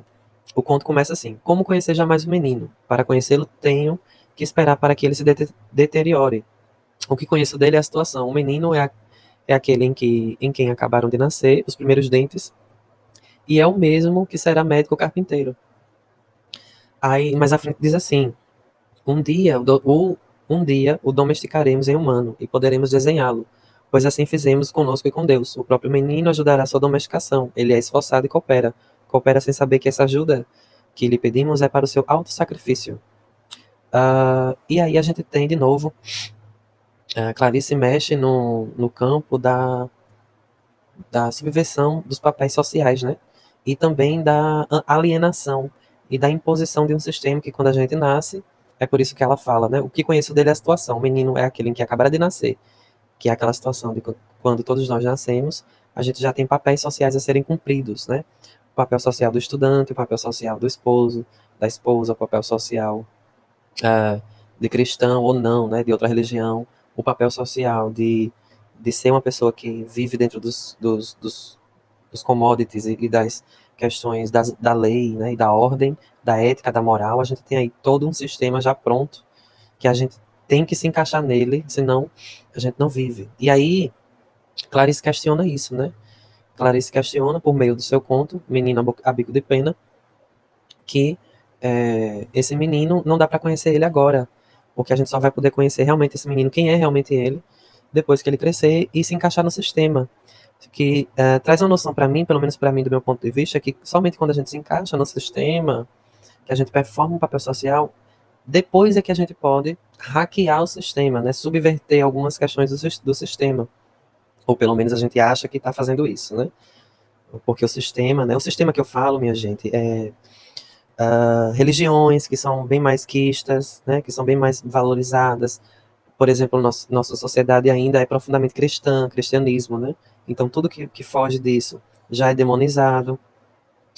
o conto começa assim: Como conhecer jamais o menino? Para conhecê-lo, tenho que esperar para que ele se de deteriore. O que conheço dele é a situação. O menino é, a, é aquele em, que, em quem acabaram de nascer os primeiros dentes, e é o mesmo que será médico carpinteiro. Aí, mas a frente diz assim: Um dia, o, um dia o domesticaremos em humano e poderemos desenhá-lo, pois assim fizemos conosco e com Deus. O próprio menino ajudará sua domesticação. Ele é esforçado e coopera coopera sem saber que essa ajuda que lhe pedimos é para o seu alto sacrifício. Uh, e aí a gente tem de novo, uh, Clarice mexe no, no campo da, da subversão dos papéis sociais, né? E também da alienação e da imposição de um sistema que quando a gente nasce, é por isso que ela fala, né? O que conheço dele é a situação. O menino é aquele em que acabara de nascer, que é aquela situação de quando todos nós nascemos, a gente já tem papéis sociais a serem cumpridos, né? o papel social do estudante, o papel social do esposo, da esposa, o papel social uh, de cristão ou não, né, de outra religião, o papel social de, de ser uma pessoa que vive dentro dos, dos, dos, dos commodities e, e, das questões das, da lei, né, e da ordem, da ética, da moral, a gente tem aí todo um sistema já pronto que a gente tem que se encaixar nele, senão a gente não vive. E aí, Clarice questiona isso, né? Clarice questiona, por meio do seu conto, Menino a Bico de Pena, que é, esse menino não dá para conhecer ele agora, porque a gente só vai poder conhecer realmente esse menino, quem é realmente ele, depois que ele crescer e se encaixar no sistema. Que é, traz uma noção para mim, pelo menos para mim, do meu ponto de vista, que somente quando a gente se encaixa no sistema, que a gente performa um papel social, depois é que a gente pode hackear o sistema, né, subverter algumas questões do, do sistema. Ou pelo menos a gente acha que está fazendo isso, né? Porque o sistema, né? O sistema que eu falo, minha gente, é uh, religiões que são bem mais quistas, né? Que são bem mais valorizadas. Por exemplo, nosso, nossa sociedade ainda é profundamente cristã, cristianismo, né? Então tudo que, que foge disso já é demonizado.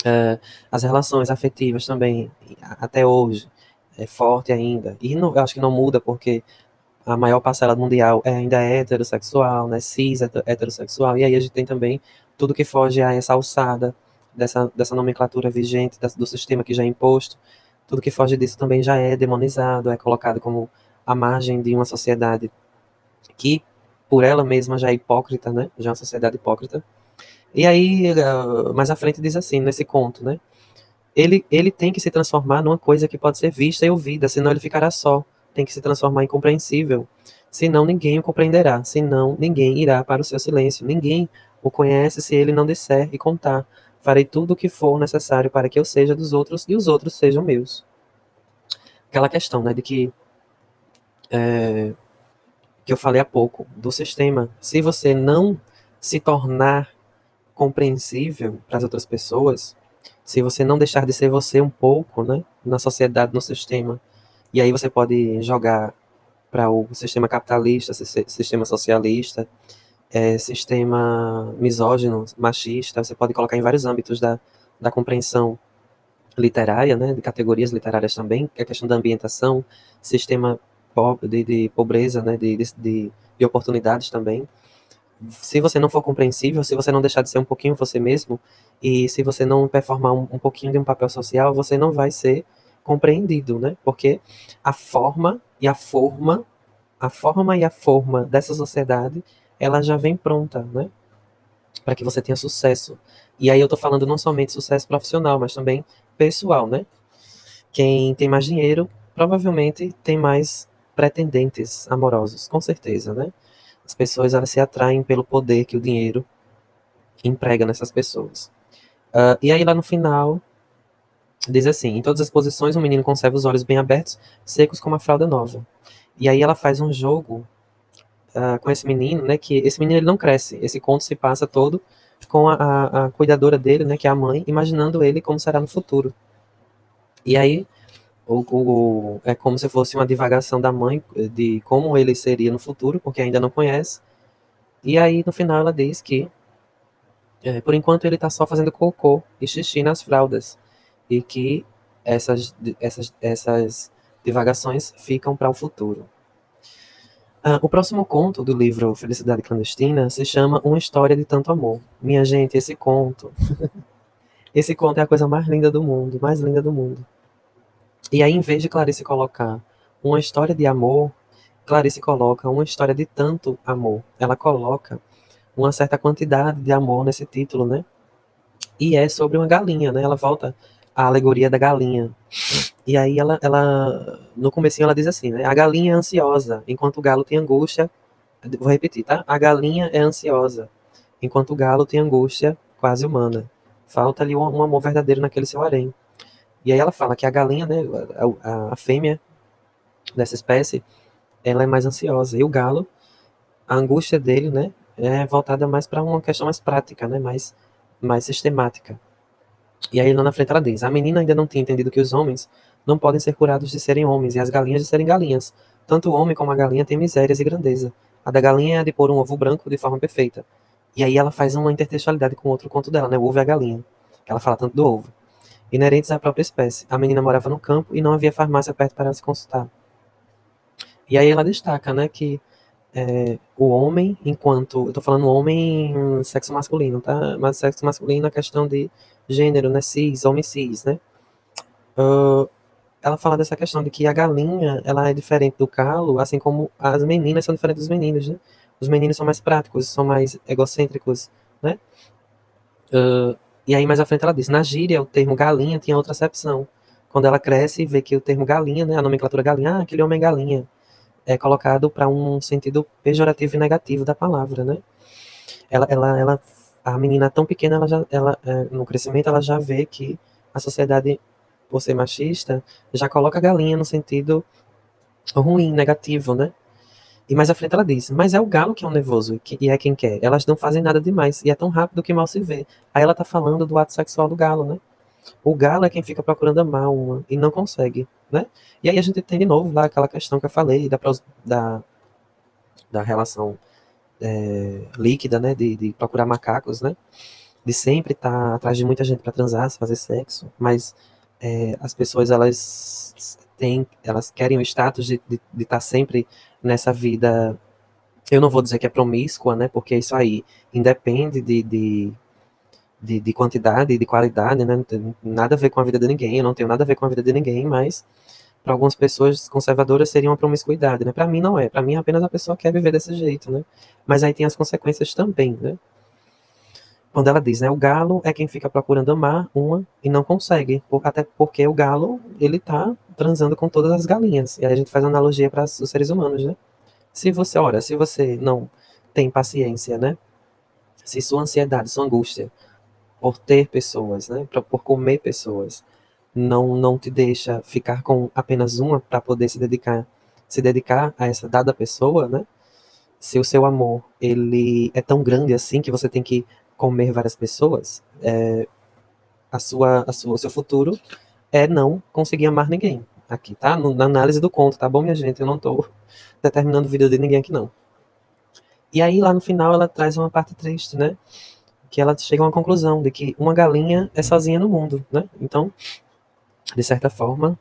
Uh, as relações afetivas também, até hoje, é forte ainda. E não, eu acho que não muda porque a maior parcela mundial é, ainda é heterossexual, né, cis heterossexual, e aí a gente tem também tudo que foge a essa alçada dessa, dessa nomenclatura vigente, do sistema que já é imposto, tudo que foge disso também já é demonizado, é colocado como a margem de uma sociedade que, por ela mesma, já é hipócrita, né, já é uma sociedade hipócrita. E aí, uh, mais à frente diz assim, nesse conto, né, ele, ele tem que se transformar numa coisa que pode ser vista e ouvida, senão ele ficará só tem que se transformar em compreensível. Senão ninguém o compreenderá, senão ninguém irá para o seu silêncio. Ninguém o conhece se ele não disser e contar. Farei tudo o que for necessário para que eu seja dos outros e os outros sejam meus. Aquela questão, né, de que é, que eu falei há pouco do sistema. Se você não se tornar compreensível para as outras pessoas, se você não deixar de ser você um pouco, né, na sociedade, no sistema, e aí você pode jogar para o sistema capitalista, sistema socialista, é, sistema misógino, machista, você pode colocar em vários âmbitos da, da compreensão literária, né, de categorias literárias também, que é a questão da ambientação, sistema de, de pobreza, né, de, de, de oportunidades também. Se você não for compreensível, se você não deixar de ser um pouquinho você mesmo, e se você não performar um, um pouquinho de um papel social, você não vai ser compreendido, né? Porque a forma e a forma, a forma e a forma dessa sociedade, ela já vem pronta, né? Para que você tenha sucesso. E aí eu tô falando não somente sucesso profissional, mas também pessoal, né? Quem tem mais dinheiro provavelmente tem mais pretendentes amorosos, com certeza, né? As pessoas elas se atraem pelo poder que o dinheiro emprega nessas pessoas. Uh, e aí lá no final diz assim: em todas as posições o menino conserva os olhos bem abertos, secos como a fralda nova. E aí ela faz um jogo uh, com esse menino, né? Que esse menino ele não cresce. Esse conto se passa todo com a, a, a, cuidadora dele, né, que é a mãe, imaginando ele como será no futuro. E aí, o, o, é como se fosse uma divagação da mãe de como ele seria no futuro, porque ainda não conhece. E aí, no final, ela diz que, é, por enquanto, ele está só fazendo cocô e xixi nas fraldas. E que essas, essas, essas divagações ficam para o futuro. Uh, o próximo conto do livro Felicidade Clandestina se chama Uma História de Tanto Amor. Minha gente, esse conto. (laughs) esse conto é a coisa mais linda do mundo, mais linda do mundo. E aí, em vez de Clarice colocar uma história de amor, Clarice coloca uma história de tanto amor. Ela coloca uma certa quantidade de amor nesse título, né? E é sobre uma galinha, né? Ela volta à alegoria da galinha. E aí ela, ela no comecinho ela diz assim, né? A galinha é ansiosa, enquanto o galo tem angústia. Vou repetir, tá? A galinha é ansiosa, enquanto o galo tem angústia quase humana. Falta ali um, um amor verdadeiro naquele seu harém. E aí ela fala que a galinha, né, a, a fêmea dessa espécie, ela é mais ansiosa. E o galo, a angústia dele, né, é voltada mais para uma questão mais prática, né, mais, mais sistemática. E aí lá na frente ela diz: A menina ainda não tinha entendido que os homens não podem ser curados de serem homens e as galinhas de serem galinhas. Tanto o homem como a galinha têm misérias e grandeza. A da galinha é a de pôr um ovo branco de forma perfeita. E aí ela faz uma intertextualidade com outro conto dela, né? O ovo e a galinha. Ela fala tanto do ovo. Inerentes à própria espécie. A menina morava no campo e não havia farmácia perto para se consultar. E aí ela destaca, né, que é, o homem, enquanto. Eu tô falando homem sexo masculino, tá? Mas sexo masculino é questão de gênero, né? Cis, homem cis, né? Uh, ela fala dessa questão de que a galinha ela é diferente do galo, assim como as meninas são diferentes dos meninos, né? Os meninos são mais práticos, são mais egocêntricos, né? Uh, e aí mais à frente ela diz, na gíria o termo galinha tinha outra acepção. Quando ela cresce e vê que o termo galinha, né, a nomenclatura galinha, ah, aquele homem galinha, é colocado para um sentido pejorativo e negativo da palavra, né? Ela, ela, ela, a menina tão pequena, ela já, ela, é, no crescimento, ela já vê que a sociedade por ser machista, já coloca galinha no sentido ruim, negativo, né? E mais à frente ela diz, mas é o galo que é um nervoso e é quem quer. Elas não fazem nada demais e é tão rápido que mal se vê. Aí ela tá falando do ato sexual do galo, né? O galo é quem fica procurando amar uma e não consegue, né? E aí a gente tem de novo lá aquela questão que eu falei da, da, da relação é, líquida, né? De, de, procurar macacos, né? De sempre estar tá atrás de muita gente para transar, fazer sexo, mas é, as pessoas elas têm, elas querem o status de estar tá sempre nessa vida. Eu não vou dizer que é promíscua, né? Porque isso aí independe de, de, de, de quantidade e de qualidade, né? Não tem nada a ver com a vida de ninguém. Eu não tenho nada a ver com a vida de ninguém, mas para algumas pessoas conservadoras seria uma promiscuidade, né? Para mim não é. Para mim apenas a pessoa quer viver desse jeito, né? Mas aí tem as consequências também, né? Quando ela diz, né, o galo é quem fica procurando amar uma e não consegue, por, até porque o galo, ele tá transando com todas as galinhas. E aí a gente faz analogia para os seres humanos, né? Se você, ora, se você não tem paciência, né? Se sua ansiedade, sua angústia por ter pessoas, né, por comer pessoas, não não te deixa ficar com apenas uma para poder se dedicar se dedicar a essa dada pessoa, né? Se o seu amor ele é tão grande assim que você tem que comer várias pessoas, é, a sua, a sua, o seu futuro é não conseguir amar ninguém. Aqui, tá? Na análise do conto, tá bom, minha gente? Eu não tô determinando vida de ninguém aqui, não. E aí, lá no final, ela traz uma parte triste, né? Que ela chega a uma conclusão de que uma galinha é sozinha no mundo, né? Então, de certa forma,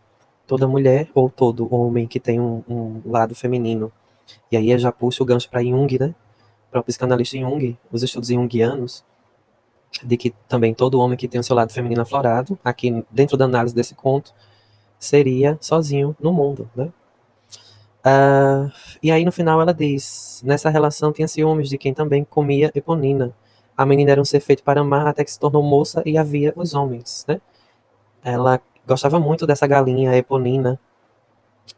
toda mulher ou todo homem que tem um, um lado feminino, e aí já puxo o gancho para Jung, né? Para o psicanalista Jung, os estudos junguianos, de que também todo homem que tem o seu lado feminino aflorado, aqui dentro da análise desse conto, seria sozinho no mundo, né? Uh, e aí no final ela diz: nessa relação tinha ciúmes de quem também comia Eponina. A menina era um ser feito para amar até que se tornou moça e havia os homens, né? Ela gostava muito dessa galinha Eponina.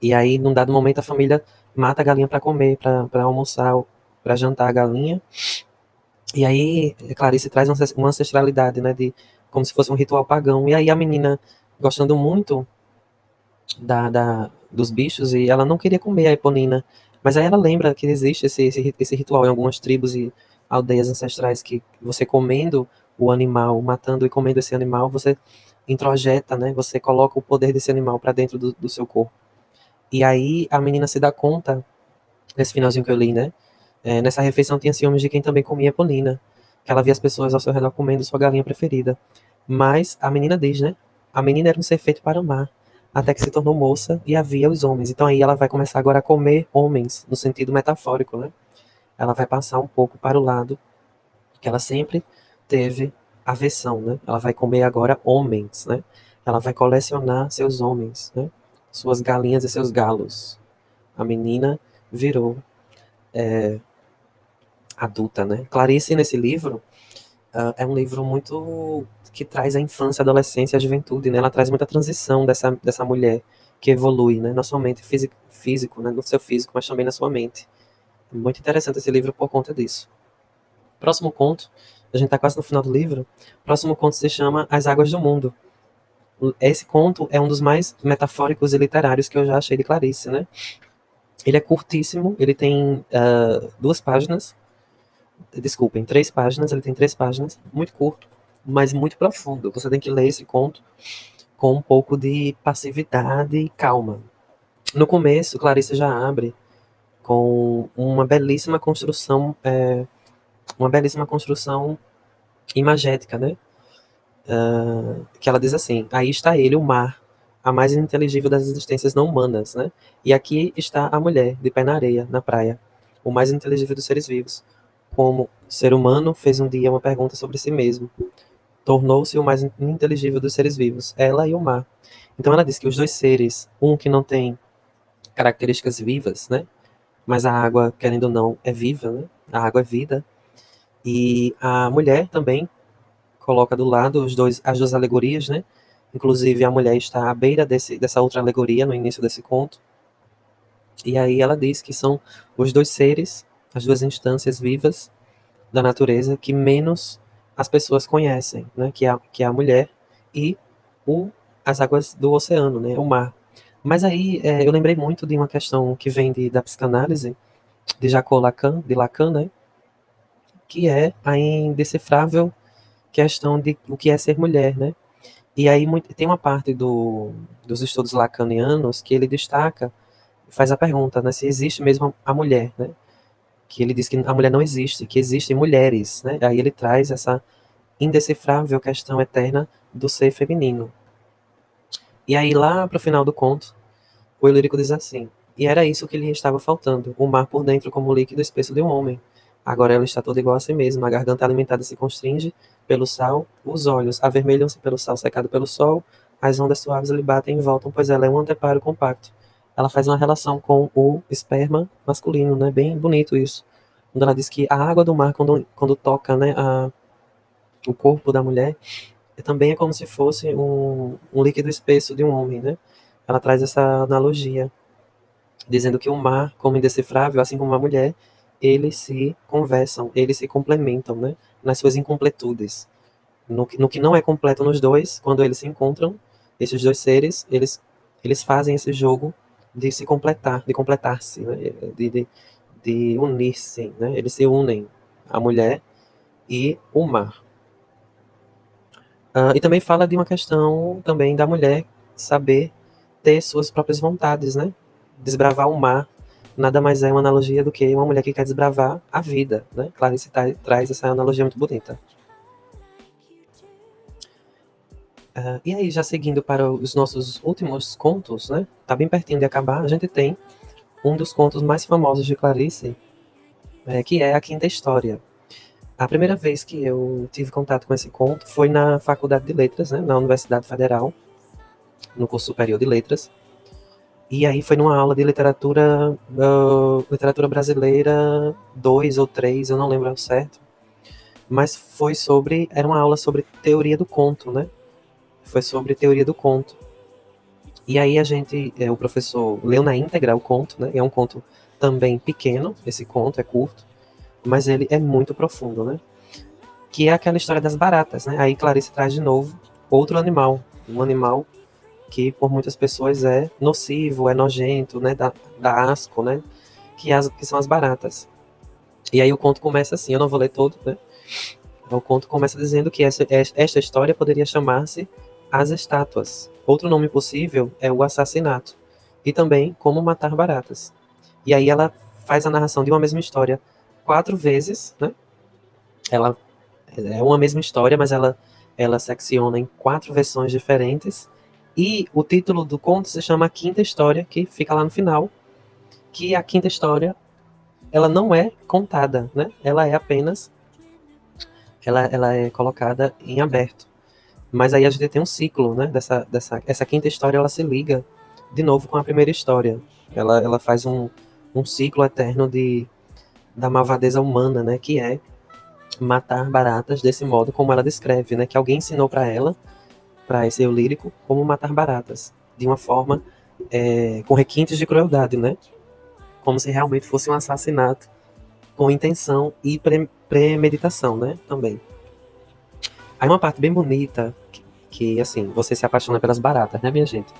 E aí, num dado momento, a família mata a galinha para comer, para almoçar, para jantar a galinha. E aí, Clarice traz uma ancestralidade, né, de como se fosse um ritual pagão. E aí a menina, gostando muito da, da, dos bichos, e ela não queria comer a eponina. Mas aí ela lembra que existe esse, esse, esse ritual em algumas tribos e aldeias ancestrais que você comendo o animal, matando e comendo esse animal, você introjeta, né? Você coloca o poder desse animal para dentro do, do, seu corpo. E aí a menina se dá conta, nesse finalzinho que eu li, né? É, nessa refeição tinha ciúmes de quem também comia eponina, que ela via as pessoas ao seu redor comendo sua galinha preferida. Mas a menina diz, né? A menina era um ser feito para amar até que se tornou moça e havia os homens. Então aí ela vai começar agora a comer homens, no sentido metafórico, né? Ela vai passar um pouco para o lado que ela sempre teve aversão, né? Ela vai comer agora homens, né? Ela vai colecionar seus homens, né? Suas galinhas e seus galos. A menina virou é, adulta, né? Clarice nesse livro uh, é um livro muito que traz a infância, a adolescência, a juventude, né? Ela traz muita transição dessa, dessa mulher que evolui, né? Não somente físico, físico, né? No seu físico, mas também na sua mente. Muito interessante esse livro por conta disso. Próximo conto, a gente está quase no final do livro. Próximo conto se chama As Águas do Mundo. Esse conto é um dos mais metafóricos e literários que eu já achei de Clarice, né? Ele é curtíssimo, ele tem uh, duas páginas, desculpem, três páginas, ele tem três páginas, muito curto, mas muito profundo. Você tem que ler esse conto com um pouco de passividade e calma. No começo, Clarice já abre com uma belíssima construção, é, uma belíssima construção imagética, né? Uh, que ela diz assim: aí está ele, o mar, a mais ininteligível das existências não humanas, né? E aqui está a mulher, de pé na areia, na praia, o mais inteligível dos seres vivos. Como ser humano, fez um dia uma pergunta sobre si mesmo tornou-se o mais inteligível dos seres vivos, ela e o mar. Então ela diz que os dois seres, um que não tem características vivas, né? Mas a água, querendo ou não, é viva, né? A água é vida. E a mulher também coloca do lado os dois, as duas alegorias, né? Inclusive a mulher está à beira desse, dessa outra alegoria no início desse conto. E aí ela diz que são os dois seres, as duas instâncias vivas da natureza que menos as pessoas conhecem, né, que, é, que é a mulher e o, as águas do oceano, né, o mar. Mas aí é, eu lembrei muito de uma questão que vem de, da psicanálise, de Jacques Lacan, de Lacan, né, que é a indecifrável questão de o que é ser mulher, né? E aí tem uma parte do, dos estudos lacanianos que ele destaca, faz a pergunta, né, se existe mesmo a mulher, né? Que ele diz que a mulher não existe, que existem mulheres, né? Aí ele traz essa indecifrável questão eterna do ser feminino. E aí lá para o final do conto, o lírico diz assim: E era isso que lhe estava faltando, o mar por dentro como o líquido espesso de um homem. Agora ela está toda igual a si mesma, a garganta alimentada se constringe pelo sal, os olhos avermelham-se pelo sal secado pelo sol, as ondas suaves lhe batem e voltam, pois ela é um anteparo compacto ela faz uma relação com o esperma masculino, né? Bem bonito isso. Quando ela diz que a água do mar, quando, quando toca, né, a, o corpo da mulher, também é como se fosse um, um líquido espesso de um homem, né? Ela traz essa analogia, dizendo que o mar, como indecifrável, assim como a mulher, eles se conversam, eles se complementam, né? Nas suas incompletudes. No, no que não é completo nos dois, quando eles se encontram, esses dois seres, eles, eles fazem esse jogo de se completar, de completar-se, né? de, de, de unir-se, né? Eles se unem, a mulher e o mar. Uh, e também fala de uma questão também da mulher saber ter suas próprias vontades, né? Desbravar o mar nada mais é uma analogia do que uma mulher que quer desbravar a vida, né? Clarice traz essa analogia muito bonita. Uh, e aí, já seguindo para os nossos últimos contos, né? Tá bem pertinho de acabar, a gente tem um dos contos mais famosos de Clarice, é, que é a Quinta História. A primeira vez que eu tive contato com esse conto foi na Faculdade de Letras, né, na Universidade Federal, no curso superior de Letras. E aí foi numa aula de literatura, uh, literatura brasileira 2 ou 3, eu não lembro ao certo. Mas foi sobre, era uma aula sobre teoria do conto, né? Foi sobre teoria do conto. E aí a gente, é, o professor leu na íntegra o conto, né? É um conto também pequeno, esse conto é curto mas ele é muito profundo, né? Que é aquela história das baratas, né? Aí Clarice traz de novo outro animal, um animal que por muitas pessoas é nocivo, é nojento, né? Da, da asco, né? Que, as, que são as baratas. E aí o conto começa assim, eu não vou ler todo, né? O conto começa dizendo que essa, esta história poderia chamar-se As Estátuas. Outro nome possível é o assassinato. E também Como Matar Baratas. E aí ela faz a narração de uma mesma história quatro vezes, né? Ela é uma mesma história, mas ela ela secciona em quatro versões diferentes. E o título do conto se chama Quinta História, que fica lá no final, que a quinta história ela não é contada, né? Ela é apenas ela, ela é colocada em aberto. Mas aí a gente tem um ciclo, né? Dessa, dessa essa quinta história ela se liga de novo com a primeira história. Ela, ela faz um, um ciclo eterno de, da malvadeza humana, né, que é matar baratas desse modo como ela descreve, né, que alguém ensinou para ela, para esse eu lírico, como matar baratas, de uma forma é, com requintes de crueldade, né, como se realmente fosse um assassinato com intenção e pre premeditação, né, também. Aí uma parte bem bonita que, que, assim, você se apaixona pelas baratas, né, minha gente?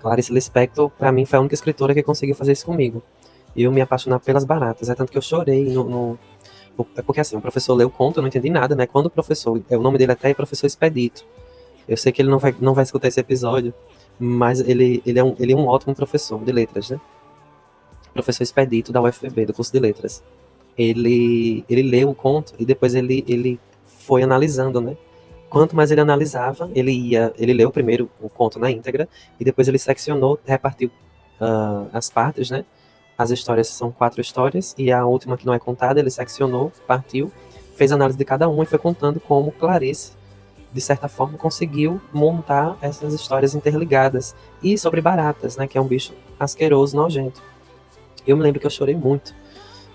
Clarice Lispector, para mim, foi a única escritora que conseguiu fazer isso comigo eu me apaixonar pelas baratas. É tanto que eu chorei no, no é porque assim, o professor leu o conto, eu não entendi nada, né? Quando o professor, é, o nome dele até é professor Expedito. Eu sei que ele não vai, não vai escutar esse episódio, mas ele, ele, é um, ele é um ótimo professor de letras, né? Professor Expedito da UFB, do curso de letras. Ele, ele leu o conto e depois ele, ele foi analisando, né? Quanto mais ele analisava, ele ia, ele leu primeiro o conto na íntegra e depois ele seccionou, repartiu uh, as partes, né? As histórias são quatro histórias, e a última que não é contada, ele seccionou, partiu, fez análise de cada uma e foi contando como Clarice, de certa forma, conseguiu montar essas histórias interligadas. E sobre baratas, né, que é um bicho asqueroso, nojento. Eu me lembro que eu chorei muito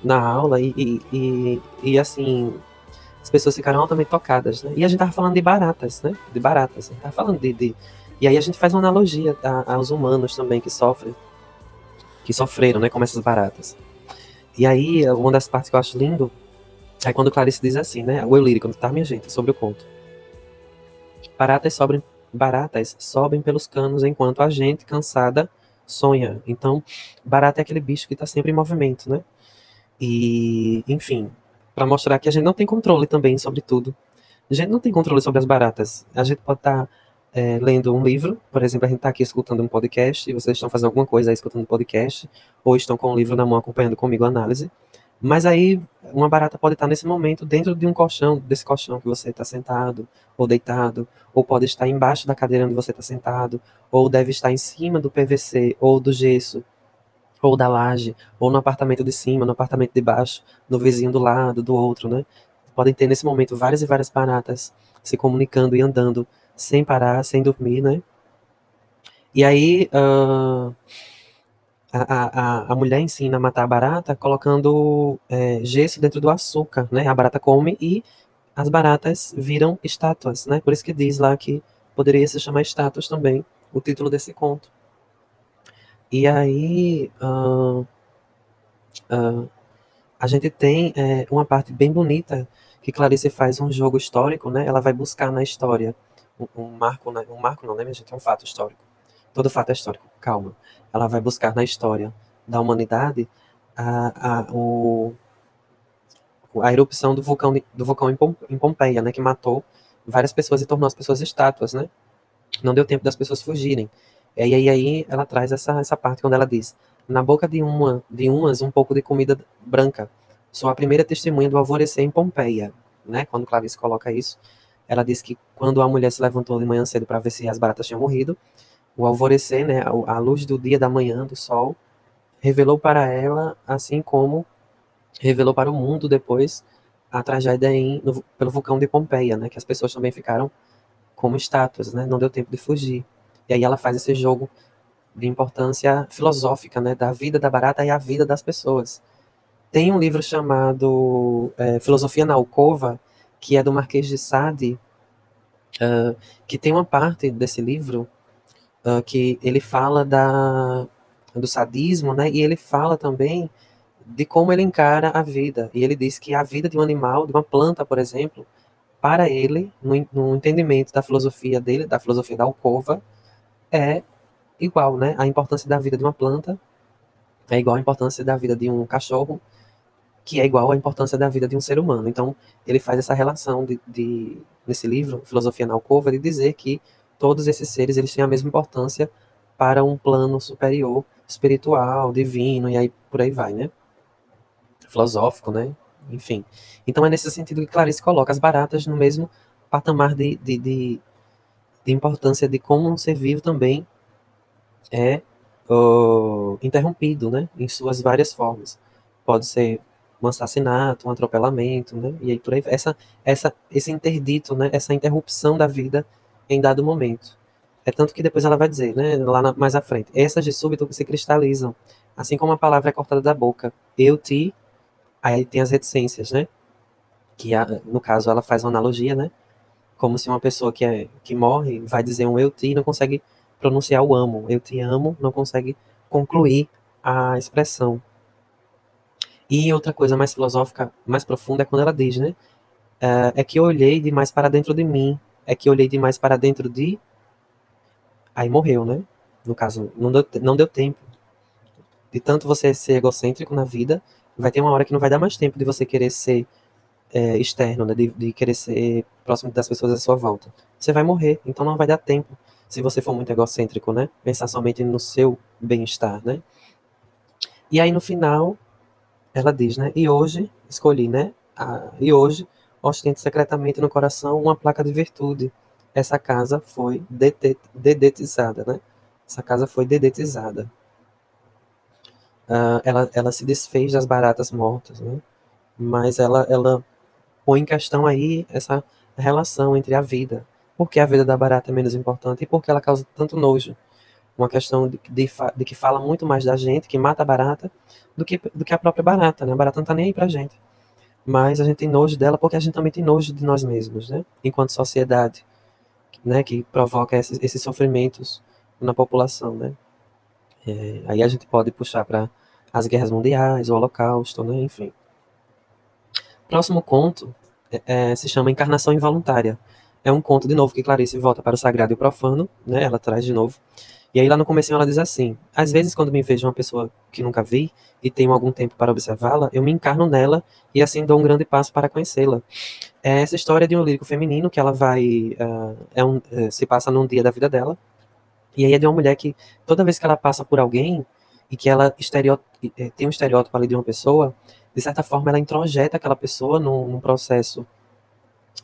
na aula e, e, e, e assim, as pessoas ficaram altamente tocadas, né? E a gente tava falando de baratas, né? De baratas. A gente tava falando de, de... E aí a gente faz uma analogia a, aos humanos também que sofrem que sofreram, né, como essas baratas. E aí, uma das partes que eu acho lindo é quando Clarice diz assim, né, o eu lírico, tá, minha gente, sobre o conto. Baratas sobem, baratas sobem pelos canos enquanto a gente, cansada, sonha. Então, barata é aquele bicho que tá sempre em movimento, né? E, enfim, para mostrar que a gente não tem controle também sobre tudo. A gente não tem controle sobre as baratas. A gente pode estar tá é, lendo um livro, por exemplo, a gente está aqui escutando um podcast, e vocês estão fazendo alguma coisa aí escutando um podcast, ou estão com o livro na mão acompanhando comigo a análise. Mas aí uma barata pode estar nesse momento dentro de um colchão, desse colchão que você está sentado ou deitado, ou pode estar embaixo da cadeira onde você está sentado, ou deve estar em cima do PVC ou do gesso, ou da laje, ou no apartamento de cima, no apartamento de baixo, no vizinho do lado, do outro, né? Podem ter nesse momento várias e várias baratas se comunicando e andando sem parar, sem dormir, né? E aí uh, a, a, a mulher ensina a matar a barata colocando é, gesso dentro do açúcar, né? A barata come e as baratas viram estátuas, né? Por isso que diz lá que poderia se chamar estátuas também, o título desse conto. E aí uh, uh, a gente tem é, uma parte bem bonita que Clarice faz um jogo histórico, né? Ela vai buscar na história um, marco, né? um marco não, né, minha gente? É um fato histórico. Todo fato é histórico, calma. Ela vai buscar na história da humanidade a, a, o, a erupção do vulcão, do vulcão em Pompeia, né, que matou várias pessoas e tornou as pessoas estátuas, né? Não deu tempo das pessoas fugirem. E aí, aí ela traz essa, essa parte quando ela diz: Na boca de uma de umas um pouco de comida branca. Sou a primeira testemunha do alvorecer em Pompeia, né? Quando Clarice coloca isso, ela diz que quando a mulher se levantou de manhã cedo para ver se as baratas tinham morrido, o alvorecer, né, a, luz do dia da manhã do sol, revelou para ela, assim como revelou para o mundo depois a tragédia em, no, pelo vulcão de Pompeia, né, que as pessoas também ficaram como estátuas, né, não deu tempo de fugir. E aí ela faz esse jogo de importância filosófica, né, da vida da barata e a vida das pessoas. Tem um livro chamado é, Filosofia na Alcova, que é do Marquês de Sade, uh, que tem uma parte desse livro uh, que ele fala da, do sadismo, né, e ele fala também de como ele encara a vida. E ele diz que a vida de um animal, de uma planta, por exemplo, para ele, no, no entendimento da filosofia dele, da filosofia da alcova, é igual, né? A importância da vida de uma planta é igual à importância da vida de um cachorro, que é igual à importância da vida de um ser humano. Então, ele faz essa relação de, de nesse livro, Filosofia na Alcova, de dizer que todos esses seres eles têm a mesma importância para um plano superior, espiritual, divino, e aí por aí vai, né? filosófico, né? Enfim. Então é nesse sentido que Clarice coloca as baratas no mesmo patamar de, de, de, de importância de como um ser vivo também é uh, interrompido, né? Em suas várias formas. Pode ser um assassinato, um atropelamento, né? E aí por aí essa essa esse interdito, né? Essa interrupção da vida em dado momento. É tanto que depois ela vai dizer, né? Lá na, mais à frente, essas de súbito se cristalizam, assim como a palavra é cortada da boca. Eu te Aí tem as reticências, né? Que no caso ela faz uma analogia, né? Como se uma pessoa que, é, que morre vai dizer um eu te e não consegue pronunciar o amo. Eu te amo, não consegue concluir a expressão. E outra coisa mais filosófica, mais profunda, é quando ela diz, né? É, é que eu olhei demais para dentro de mim. É que eu olhei demais para dentro de. Aí morreu, né? No caso, não deu, não deu tempo. De tanto você ser egocêntrico na vida, vai ter uma hora que não vai dar mais tempo de você querer ser é, externo, né? de, de querer ser próximo das pessoas à sua volta. Você vai morrer, então não vai dar tempo se você for muito egocêntrico, né? Pensar somente no seu bem-estar, né? E aí no final ela diz, né? E hoje escolhi, né? Ah, e hoje ostento secretamente no coração uma placa de virtude. Essa casa foi dedetizada, né? Essa casa foi dedetizada uh, ela, ela se desfez das baratas mortas, né? Mas ela, ela põe em questão aí essa relação entre a vida. Por que a vida da barata é menos importante e por que ela causa tanto nojo? Uma questão de, de, de, que fala muito mais da gente, que mata a barata, do que, do que a própria barata, né? A barata não tá nem aí pra gente. Mas a gente tem nojo dela porque a gente também tem nojo de nós mesmos, né? Enquanto sociedade, né? Que provoca esses, esses sofrimentos na população, né? É, aí a gente pode puxar para as guerras mundiais, o Holocausto, né? enfim. Próximo conto é, é, se chama Encarnação Involuntária. É um conto, de novo, que Clarice volta para o sagrado e o profano, né? ela traz de novo. E aí lá no começo ela diz assim, às vezes quando me vejo uma pessoa que nunca vi e tenho algum tempo para observá-la, eu me encarno nela e assim dou um grande passo para conhecê-la. É essa história de um lírico feminino que ela vai, uh, é um, uh, se passa num dia da vida dela, e aí é de uma mulher que toda vez que ela passa por alguém, e que ela eh, tem um estereótipo ali de uma pessoa, de certa forma ela introjeta aquela pessoa num, num, processo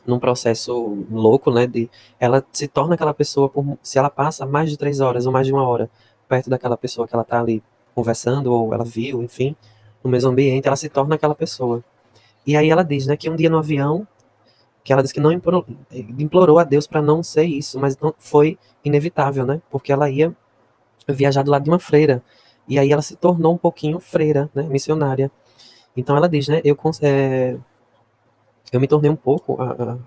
num processo louco, né, de ela se torna aquela pessoa por, se ela passa mais de três horas ou mais de uma hora perto daquela pessoa que ela está ali conversando ou ela viu, enfim, no mesmo ambiente, ela se torna aquela pessoa. E aí ela diz, né, que um dia no avião, que ela diz que não implorou, implorou a Deus para não ser isso, mas não foi inevitável, né, porque ela ia viajar do lado de uma freira e aí ela se tornou um pouquinho freira, né, missionária. Então ela diz, né, eu, é, eu me tornei um pouco a,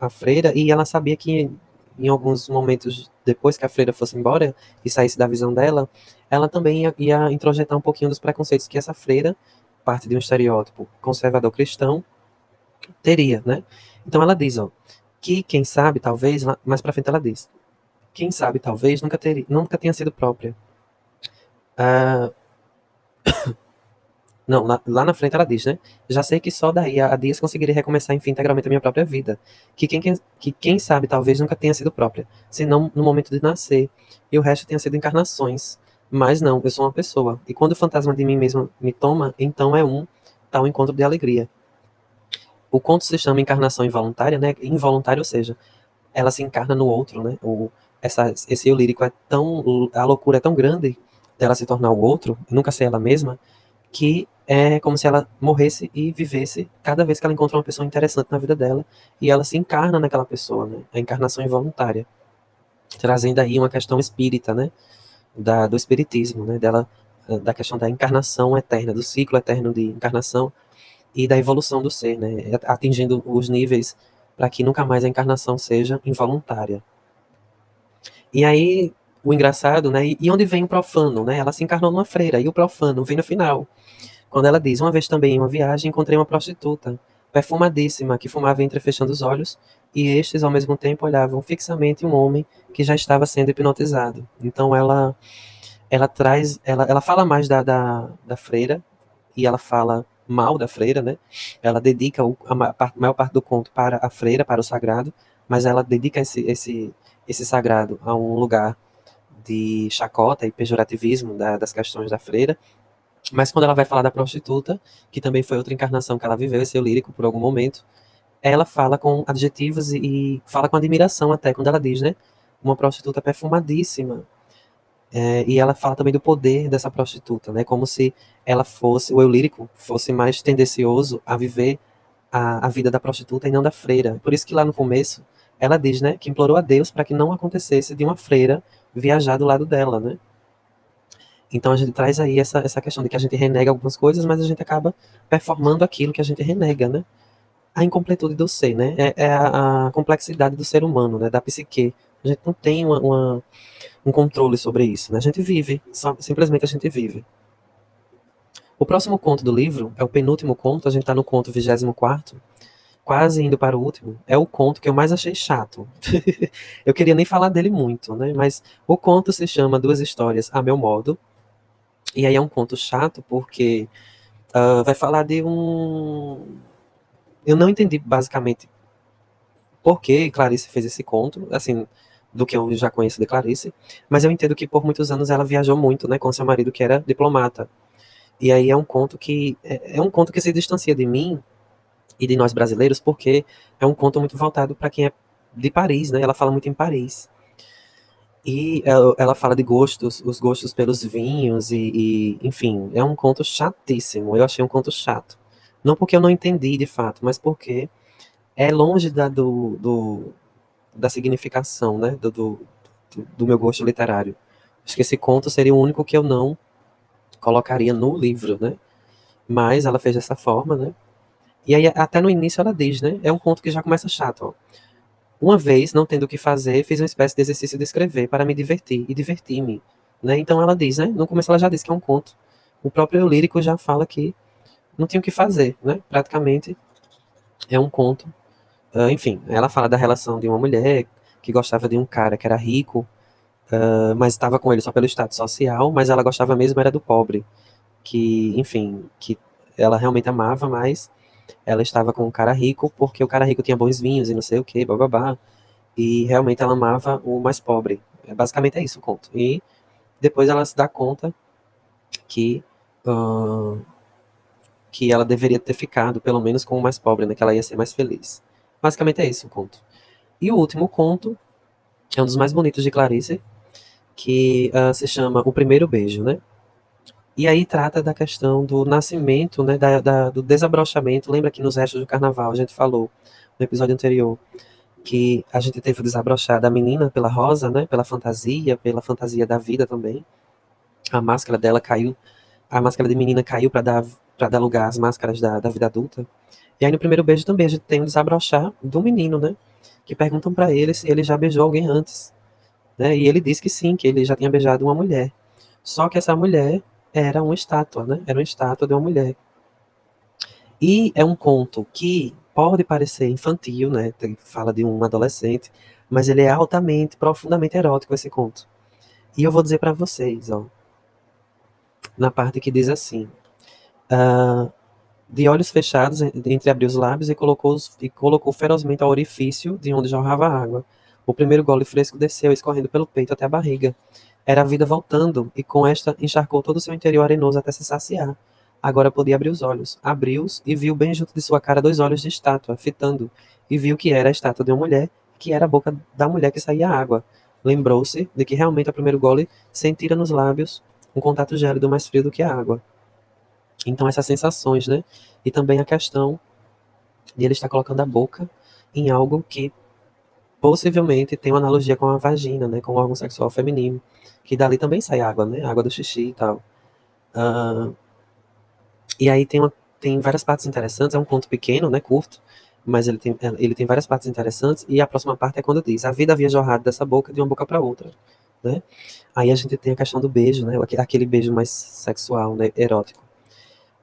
a, a, freira e ela sabia que em alguns momentos depois que a freira fosse embora e saísse da visão dela, ela também ia, ia introjetar um pouquinho dos preconceitos que essa freira, parte de um estereótipo conservador cristão, teria, né? Então ela diz, ó, que quem sabe, talvez, mais para frente ela diz, quem sabe, talvez, nunca, nunca tenha sido própria, Uh, Não, lá, na frente ela diz, né? Já sei que só daí a, Dias conseguiria recomeçar, enfim, integralmente a minha própria vida. Que quem, que quem sabe talvez nunca tenha sido própria, senão no momento de nascer. E o resto tenha sido encarnações. Mas não, eu sou uma pessoa. E quando o fantasma de mim mesmo me toma, então é um tal encontro de alegria. O conto se chama Encarnação Involuntária, né? Involuntário, ou seja, ela se encarna no outro, né? O, essa, esse eu lírico é tão. A loucura é tão grande dela se tornar o outro, nunca ser ela mesma, que é como se ela morresse e vivesse cada vez que ela encontra uma pessoa interessante na vida dela e ela se encarna naquela pessoa, né? A encarnação involuntária. Trazendo aí uma questão espírita, né? Da, do espiritismo, né? Dela, da questão da encarnação eterna, do ciclo eterno de encarnação e da evolução do ser, né? Atingindo os níveis para que nunca mais a encarnação seja involuntária. E aí, o engraçado, né? E onde vem o profano, né? Ela se encarnou numa freira e o profano vem no final. Quando ela diz: Uma vez também em uma viagem encontrei uma prostituta, perfumadíssima, que fumava entrefechando os olhos, e estes ao mesmo tempo olhavam fixamente um homem que já estava sendo hipnotizado. Então ela ela traz, ela, ela fala mais da, da, da freira e ela fala mal da freira, né? Ela dedica o, a maior parte do conto para a freira, para o sagrado, mas ela dedica esse, esse, esse sagrado a um lugar de chacota e pejorativismo da, das questões da freira. Mas quando ela vai falar da prostituta, que também foi outra encarnação que ela viveu, esse eu lírico por algum momento, ela fala com adjetivos e, e fala com admiração até, quando ela diz, né? Uma prostituta perfumadíssima. É, e ela fala também do poder dessa prostituta, né? Como se ela fosse, o eu lírico fosse mais tendencioso a viver a, a vida da prostituta e não da freira. Por isso que lá no começo ela diz, né, que implorou a Deus para que não acontecesse de uma freira viajar do lado dela, né? Então a gente traz aí essa, essa questão de que a gente renega algumas coisas, mas a gente acaba performando aquilo que a gente renega, né? A incompletude do ser, né? É, é a, a, complexidade do ser humano, né? Da psique. A gente não tem uma, uma, um controle sobre isso, né? A gente vive, só, simplesmente a gente vive. O próximo conto do livro é o penúltimo conto, a gente está no conto 24 quase indo para o último, é o conto que eu mais achei chato. (laughs) eu queria nem falar dele muito, né? Mas o conto se chama Duas Histórias a Meu Modo. E aí é um conto chato porque uh, vai falar de um. Eu não entendi basicamente por que Clarice fez esse conto, assim, do que eu já conheço de Clarice, mas eu entendo que por muitos anos ela viajou muito, né, com seu marido que era diplomata. E aí é um conto que é, é um conto que se distancia de mim e de nós brasileiros, porque é um conto muito voltado para quem é de Paris, né? Ela fala muito em Paris. E ela, fala de gostos, os gostos pelos vinhos, e, e, enfim, é um conto chatíssimo. Eu achei um conto chato. Não porque eu não entendi de fato, mas porque é longe da, do, do da significação, né? Do, do, do meu gosto literário. Acho que esse conto seria o único que eu não colocaria no livro, né? Mas ela fez dessa forma, né? E aí, até no início, ela diz, né? É um conto que já começa chato, ó. Uma vez, não tendo o que fazer, fiz uma espécie de exercício de escrever para me divertir e divertir-me. Né? Então ela diz, né? No começo ela já diz que é um conto. O próprio lírico já fala que não tinha o que fazer, né? Praticamente é um conto. Uh, enfim, ela fala da relação de uma mulher que gostava de um cara que era rico, uh, mas estava com ele só pelo status social, mas ela gostava mesmo era do pobre, que, enfim, que ela realmente amava, mas ela estava com um cara rico porque o cara rico tinha bons vinhos e não sei o que, bababá. E realmente ela amava o mais pobre. É, basicamente é isso o conto. E depois ela se dá conta que uh, que ela deveria ter ficado, pelo menos, com o mais pobre, né? Que ela ia ser mais feliz. Basicamente é isso o conto. E o último conto é um dos mais bonitos de Clarice, que uh, se chama O Primeiro Beijo, né? E aí trata da questão do nascimento, né, da, da, do desabrochamento. Lembra que nos restos do carnaval a gente falou no episódio anterior que a gente teve o desabrochar da menina pela rosa, né, pela fantasia, pela fantasia da vida também. A máscara dela caiu, a máscara de menina caiu para dar para dar lugar às máscaras da, da vida adulta. E aí no primeiro beijo também a gente tem o desabrochar do menino, né, que perguntam para ele se ele já beijou alguém antes, né? E ele diz que sim, que ele já tinha beijado uma mulher. Só que essa mulher era uma estátua, né? Era uma estátua de uma mulher. E é um conto que pode parecer infantil, né? Fala de um adolescente, mas ele é altamente, profundamente erótico esse conto. E eu vou dizer para vocês, ó, na parte que diz assim: uh, de olhos fechados, entreabriu os lábios e colocou, e colocou ferozmente ao orifício de onde jorrava água. O primeiro gole fresco desceu, escorrendo pelo peito até a barriga. Era a vida voltando, e com esta encharcou todo o seu interior arenoso até se saciar. Agora podia abrir os olhos. Abriu-os e viu bem junto de sua cara dois olhos de estátua, fitando, e viu que era a estátua de uma mulher, que era a boca da mulher que saía água. Lembrou-se de que realmente ao primeiro gole sentira nos lábios um contato gélido mais frio do que a água. Então, essas sensações, né? E também a questão de ele estar colocando a boca em algo que possivelmente tem uma analogia com a vagina, né? Com o órgão sexual feminino. Que dali também sai água, né? Água do xixi e tal. Uh, e aí tem, uma, tem várias partes interessantes. É um conto pequeno, né? Curto. Mas ele tem, ele tem várias partes interessantes. E a próxima parte é quando diz: A vida havia jorrado dessa boca de uma boca para outra. Né? Aí a gente tem a questão do beijo, né? Aquele beijo mais sexual, né? Erótico.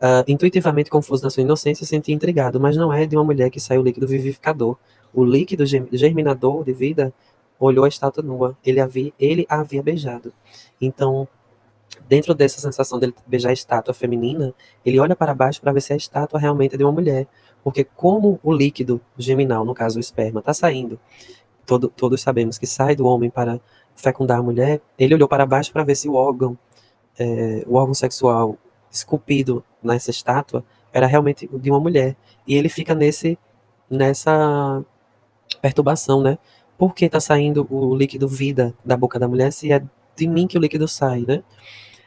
Uh, intuitivamente confuso na sua inocência, senti intrigado, mas não é de uma mulher que saiu líquido vivificador. O líquido germinador de vida olhou a estátua nua. Ele havia, ele a havia beijado. Então, dentro dessa sensação dele beijar a estátua feminina, ele olha para baixo para ver se a estátua realmente é de uma mulher. Porque como o líquido geminal, no caso o esperma, está saindo, todo, todos sabemos que sai do homem para fecundar a mulher, ele olhou para baixo para ver se o órgão, é, o órgão sexual esculpido nessa estátua era realmente de uma mulher. E ele fica nesse nessa perturbação, né? Por que tá saindo o líquido vida da boca da mulher se é de mim que o líquido sai, né?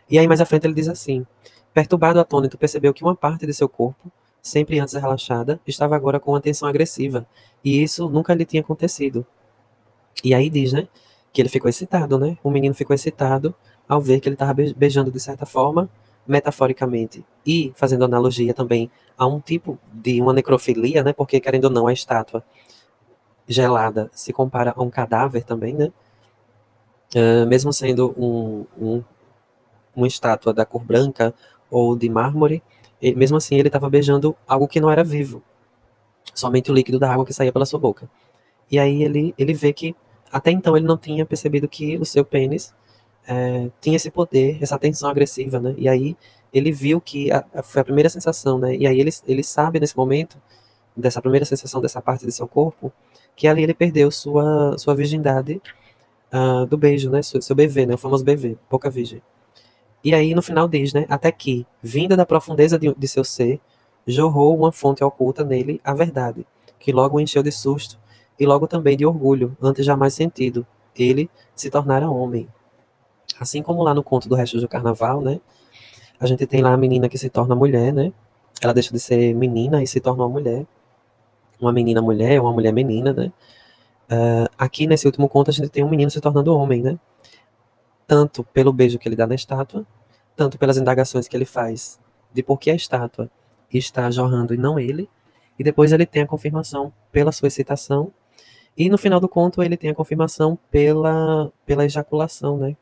E aí mais à frente ele diz assim: Perturbado, atônito, percebeu que uma parte de seu corpo, sempre antes relaxada, estava agora com uma tensão agressiva, e isso nunca lhe tinha acontecido. E aí diz, né, que ele ficou excitado, né? O menino ficou excitado ao ver que ele estava beijando de certa forma metaforicamente e fazendo analogia também a um tipo de uma necrofilia, né? Porque querendo ou não a estátua gelada se compara a um cadáver também, né? Uh, mesmo sendo um, um, uma estátua da cor branca ou de mármore, ele, mesmo assim ele estava beijando algo que não era vivo, somente o líquido da água que saía pela sua boca. E aí ele, ele vê que até então ele não tinha percebido que o seu pênis é, tinha esse poder, essa tensão agressiva, né? E aí ele viu que a, a, foi a primeira sensação, né? E aí ele, ele sabe nesse momento, dessa primeira sensação dessa parte de seu corpo, que ali ele perdeu sua, sua virgindade uh, do beijo, né? Seu, seu BV, né? O famoso BV, pouca virgem. E aí no final diz, né? Até que, vinda da profundeza de, de seu ser, jorrou uma fonte oculta nele a verdade, que logo o encheu de susto e logo também de orgulho, antes jamais sentido. Ele se tornara homem. Assim como lá no conto do resto do carnaval, né? A gente tem lá a menina que se torna mulher, né? Ela deixa de ser menina e se torna uma mulher. Uma menina mulher, uma mulher menina, né? Uh, aqui nesse último conto a gente tem um menino se tornando homem, né? Tanto pelo beijo que ele dá na estátua, tanto pelas indagações que ele faz de por que a estátua está jorrando e não ele. E depois ele tem a confirmação pela sua excitação. E no final do conto ele tem a confirmação pela, pela ejaculação, né?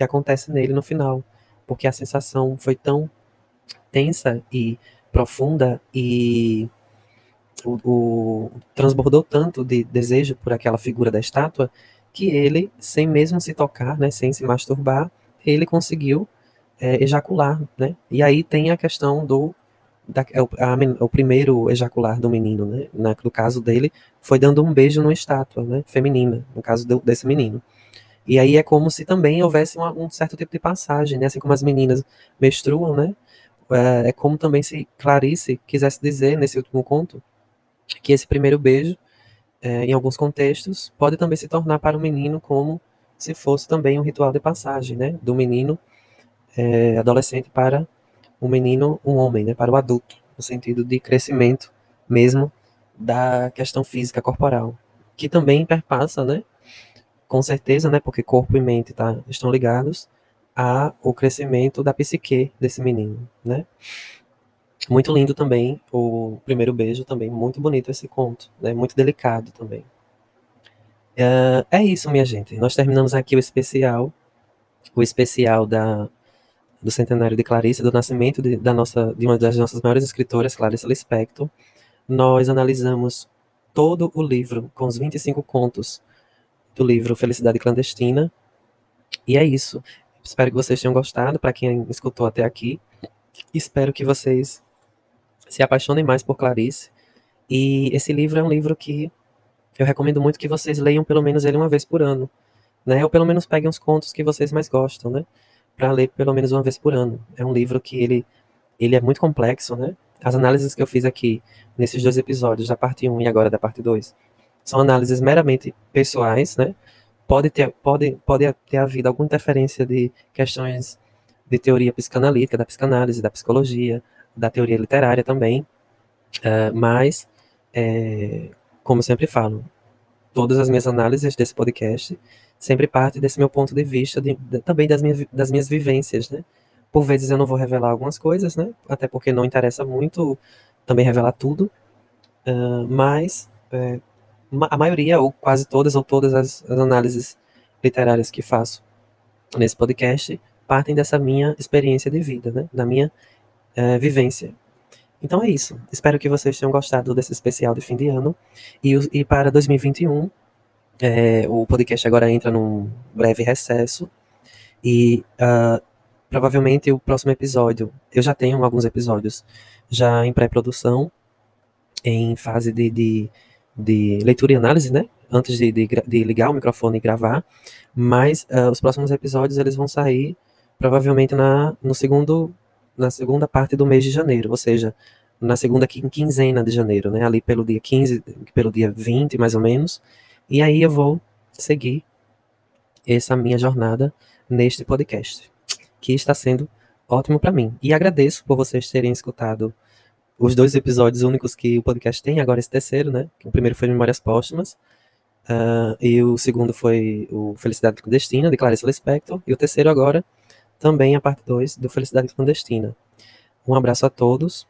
que acontece nele no final, porque a sensação foi tão tensa e profunda e o, o, transbordou tanto de desejo por aquela figura da estátua que ele, sem mesmo se tocar, né, sem se masturbar, ele conseguiu é, ejacular, né? E aí tem a questão do da, é a, o primeiro ejacular do menino, né? Na, no caso dele, foi dando um beijo numa estátua, né? Feminina, no caso do, desse menino. E aí é como se também houvesse uma, um certo tipo de passagem, né? Assim como as meninas menstruam, né? É, é como também se Clarice quisesse dizer nesse último conto que esse primeiro beijo, é, em alguns contextos, pode também se tornar para o menino como se fosse também um ritual de passagem, né? Do menino é, adolescente para o menino, um homem, né? Para o adulto, no sentido de crescimento mesmo da questão física corporal, que também perpassa, né? com certeza, né, porque corpo e mente tá, estão ligados a o crescimento da psique desse menino, né? Muito lindo também o primeiro beijo também, muito bonito esse conto, né? Muito delicado também. Uh, é isso, minha gente. Nós terminamos aqui o especial, o especial da do centenário de Clarice, do nascimento de, da nossa, de uma das nossas maiores escritoras, Clarice Lispector. Nós analisamos todo o livro com os 25 contos do livro Felicidade Clandestina. E é isso. Espero que vocês tenham gostado, para quem escutou até aqui. Espero que vocês se apaixonem mais por Clarice. E esse livro é um livro que eu recomendo muito que vocês leiam pelo menos ele uma vez por ano, né? Ou pelo menos peguem os contos que vocês mais gostam, né? Para ler pelo menos uma vez por ano. É um livro que ele, ele é muito complexo, né? As análises que eu fiz aqui nesses dois episódios, da parte 1 e agora da parte 2, são análises meramente pessoais, né? Pode ter, pode, pode ter havido alguma interferência de questões de teoria psicanalítica, da psicanálise, da psicologia, da teoria literária também, uh, mas é, como sempre falo, todas as minhas análises desse podcast sempre parte desse meu ponto de vista, de, de, também das minhas, das minhas vivências, né? Por vezes eu não vou revelar algumas coisas, né? Até porque não interessa muito também revelar tudo, uh, mas é, a maioria, ou quase todas, ou todas as, as análises literárias que faço nesse podcast partem dessa minha experiência de vida, né? Da minha é, vivência. Então é isso. Espero que vocês tenham gostado desse especial de fim de ano. E, e para 2021, é, o podcast agora entra num breve recesso. E uh, provavelmente o próximo episódio, eu já tenho alguns episódios já em pré-produção, em fase de, de, de, leitura e análise, né? Antes de, de, de ligar o microfone e gravar. Mas uh, os próximos episódios eles vão sair provavelmente na, no segundo na segunda parte do mês de janeiro, ou seja, na segunda quinzena de janeiro, né? Ali pelo dia 15, pelo dia 20, mais ou menos. E aí eu vou seguir essa minha jornada neste podcast, que está sendo ótimo para mim. E agradeço por vocês terem escutado os dois episódios únicos que o podcast tem, agora esse terceiro, né? O primeiro foi Memórias Póstumas, uh, e o segundo foi o Felicidade Clandestina, de Clarice Lispector, e o terceiro agora também a parte 2 do Felicidade Clandestina. Um abraço a todos.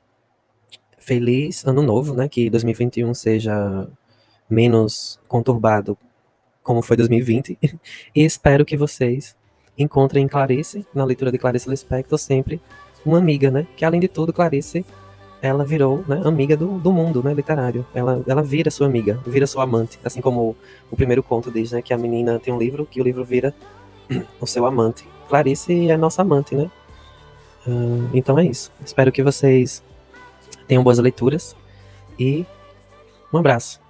Feliz ano novo, né? Que 2021 seja menos conturbado como foi 2020. (laughs) e espero que vocês encontrem em Clarice, na leitura de Clarice Lispector, sempre uma amiga, né? Que além de tudo, Clarice, ela virou né, amiga do, do mundo, né? Literário. Ela, ela vira sua amiga, vira sua amante. Assim como o, o primeiro conto diz, né? Que a menina tem um livro que o livro vira (clears throat) o seu amante. Clarice é nossa amante, né? Uh, então é isso. Espero que vocês tenham boas leituras e um abraço.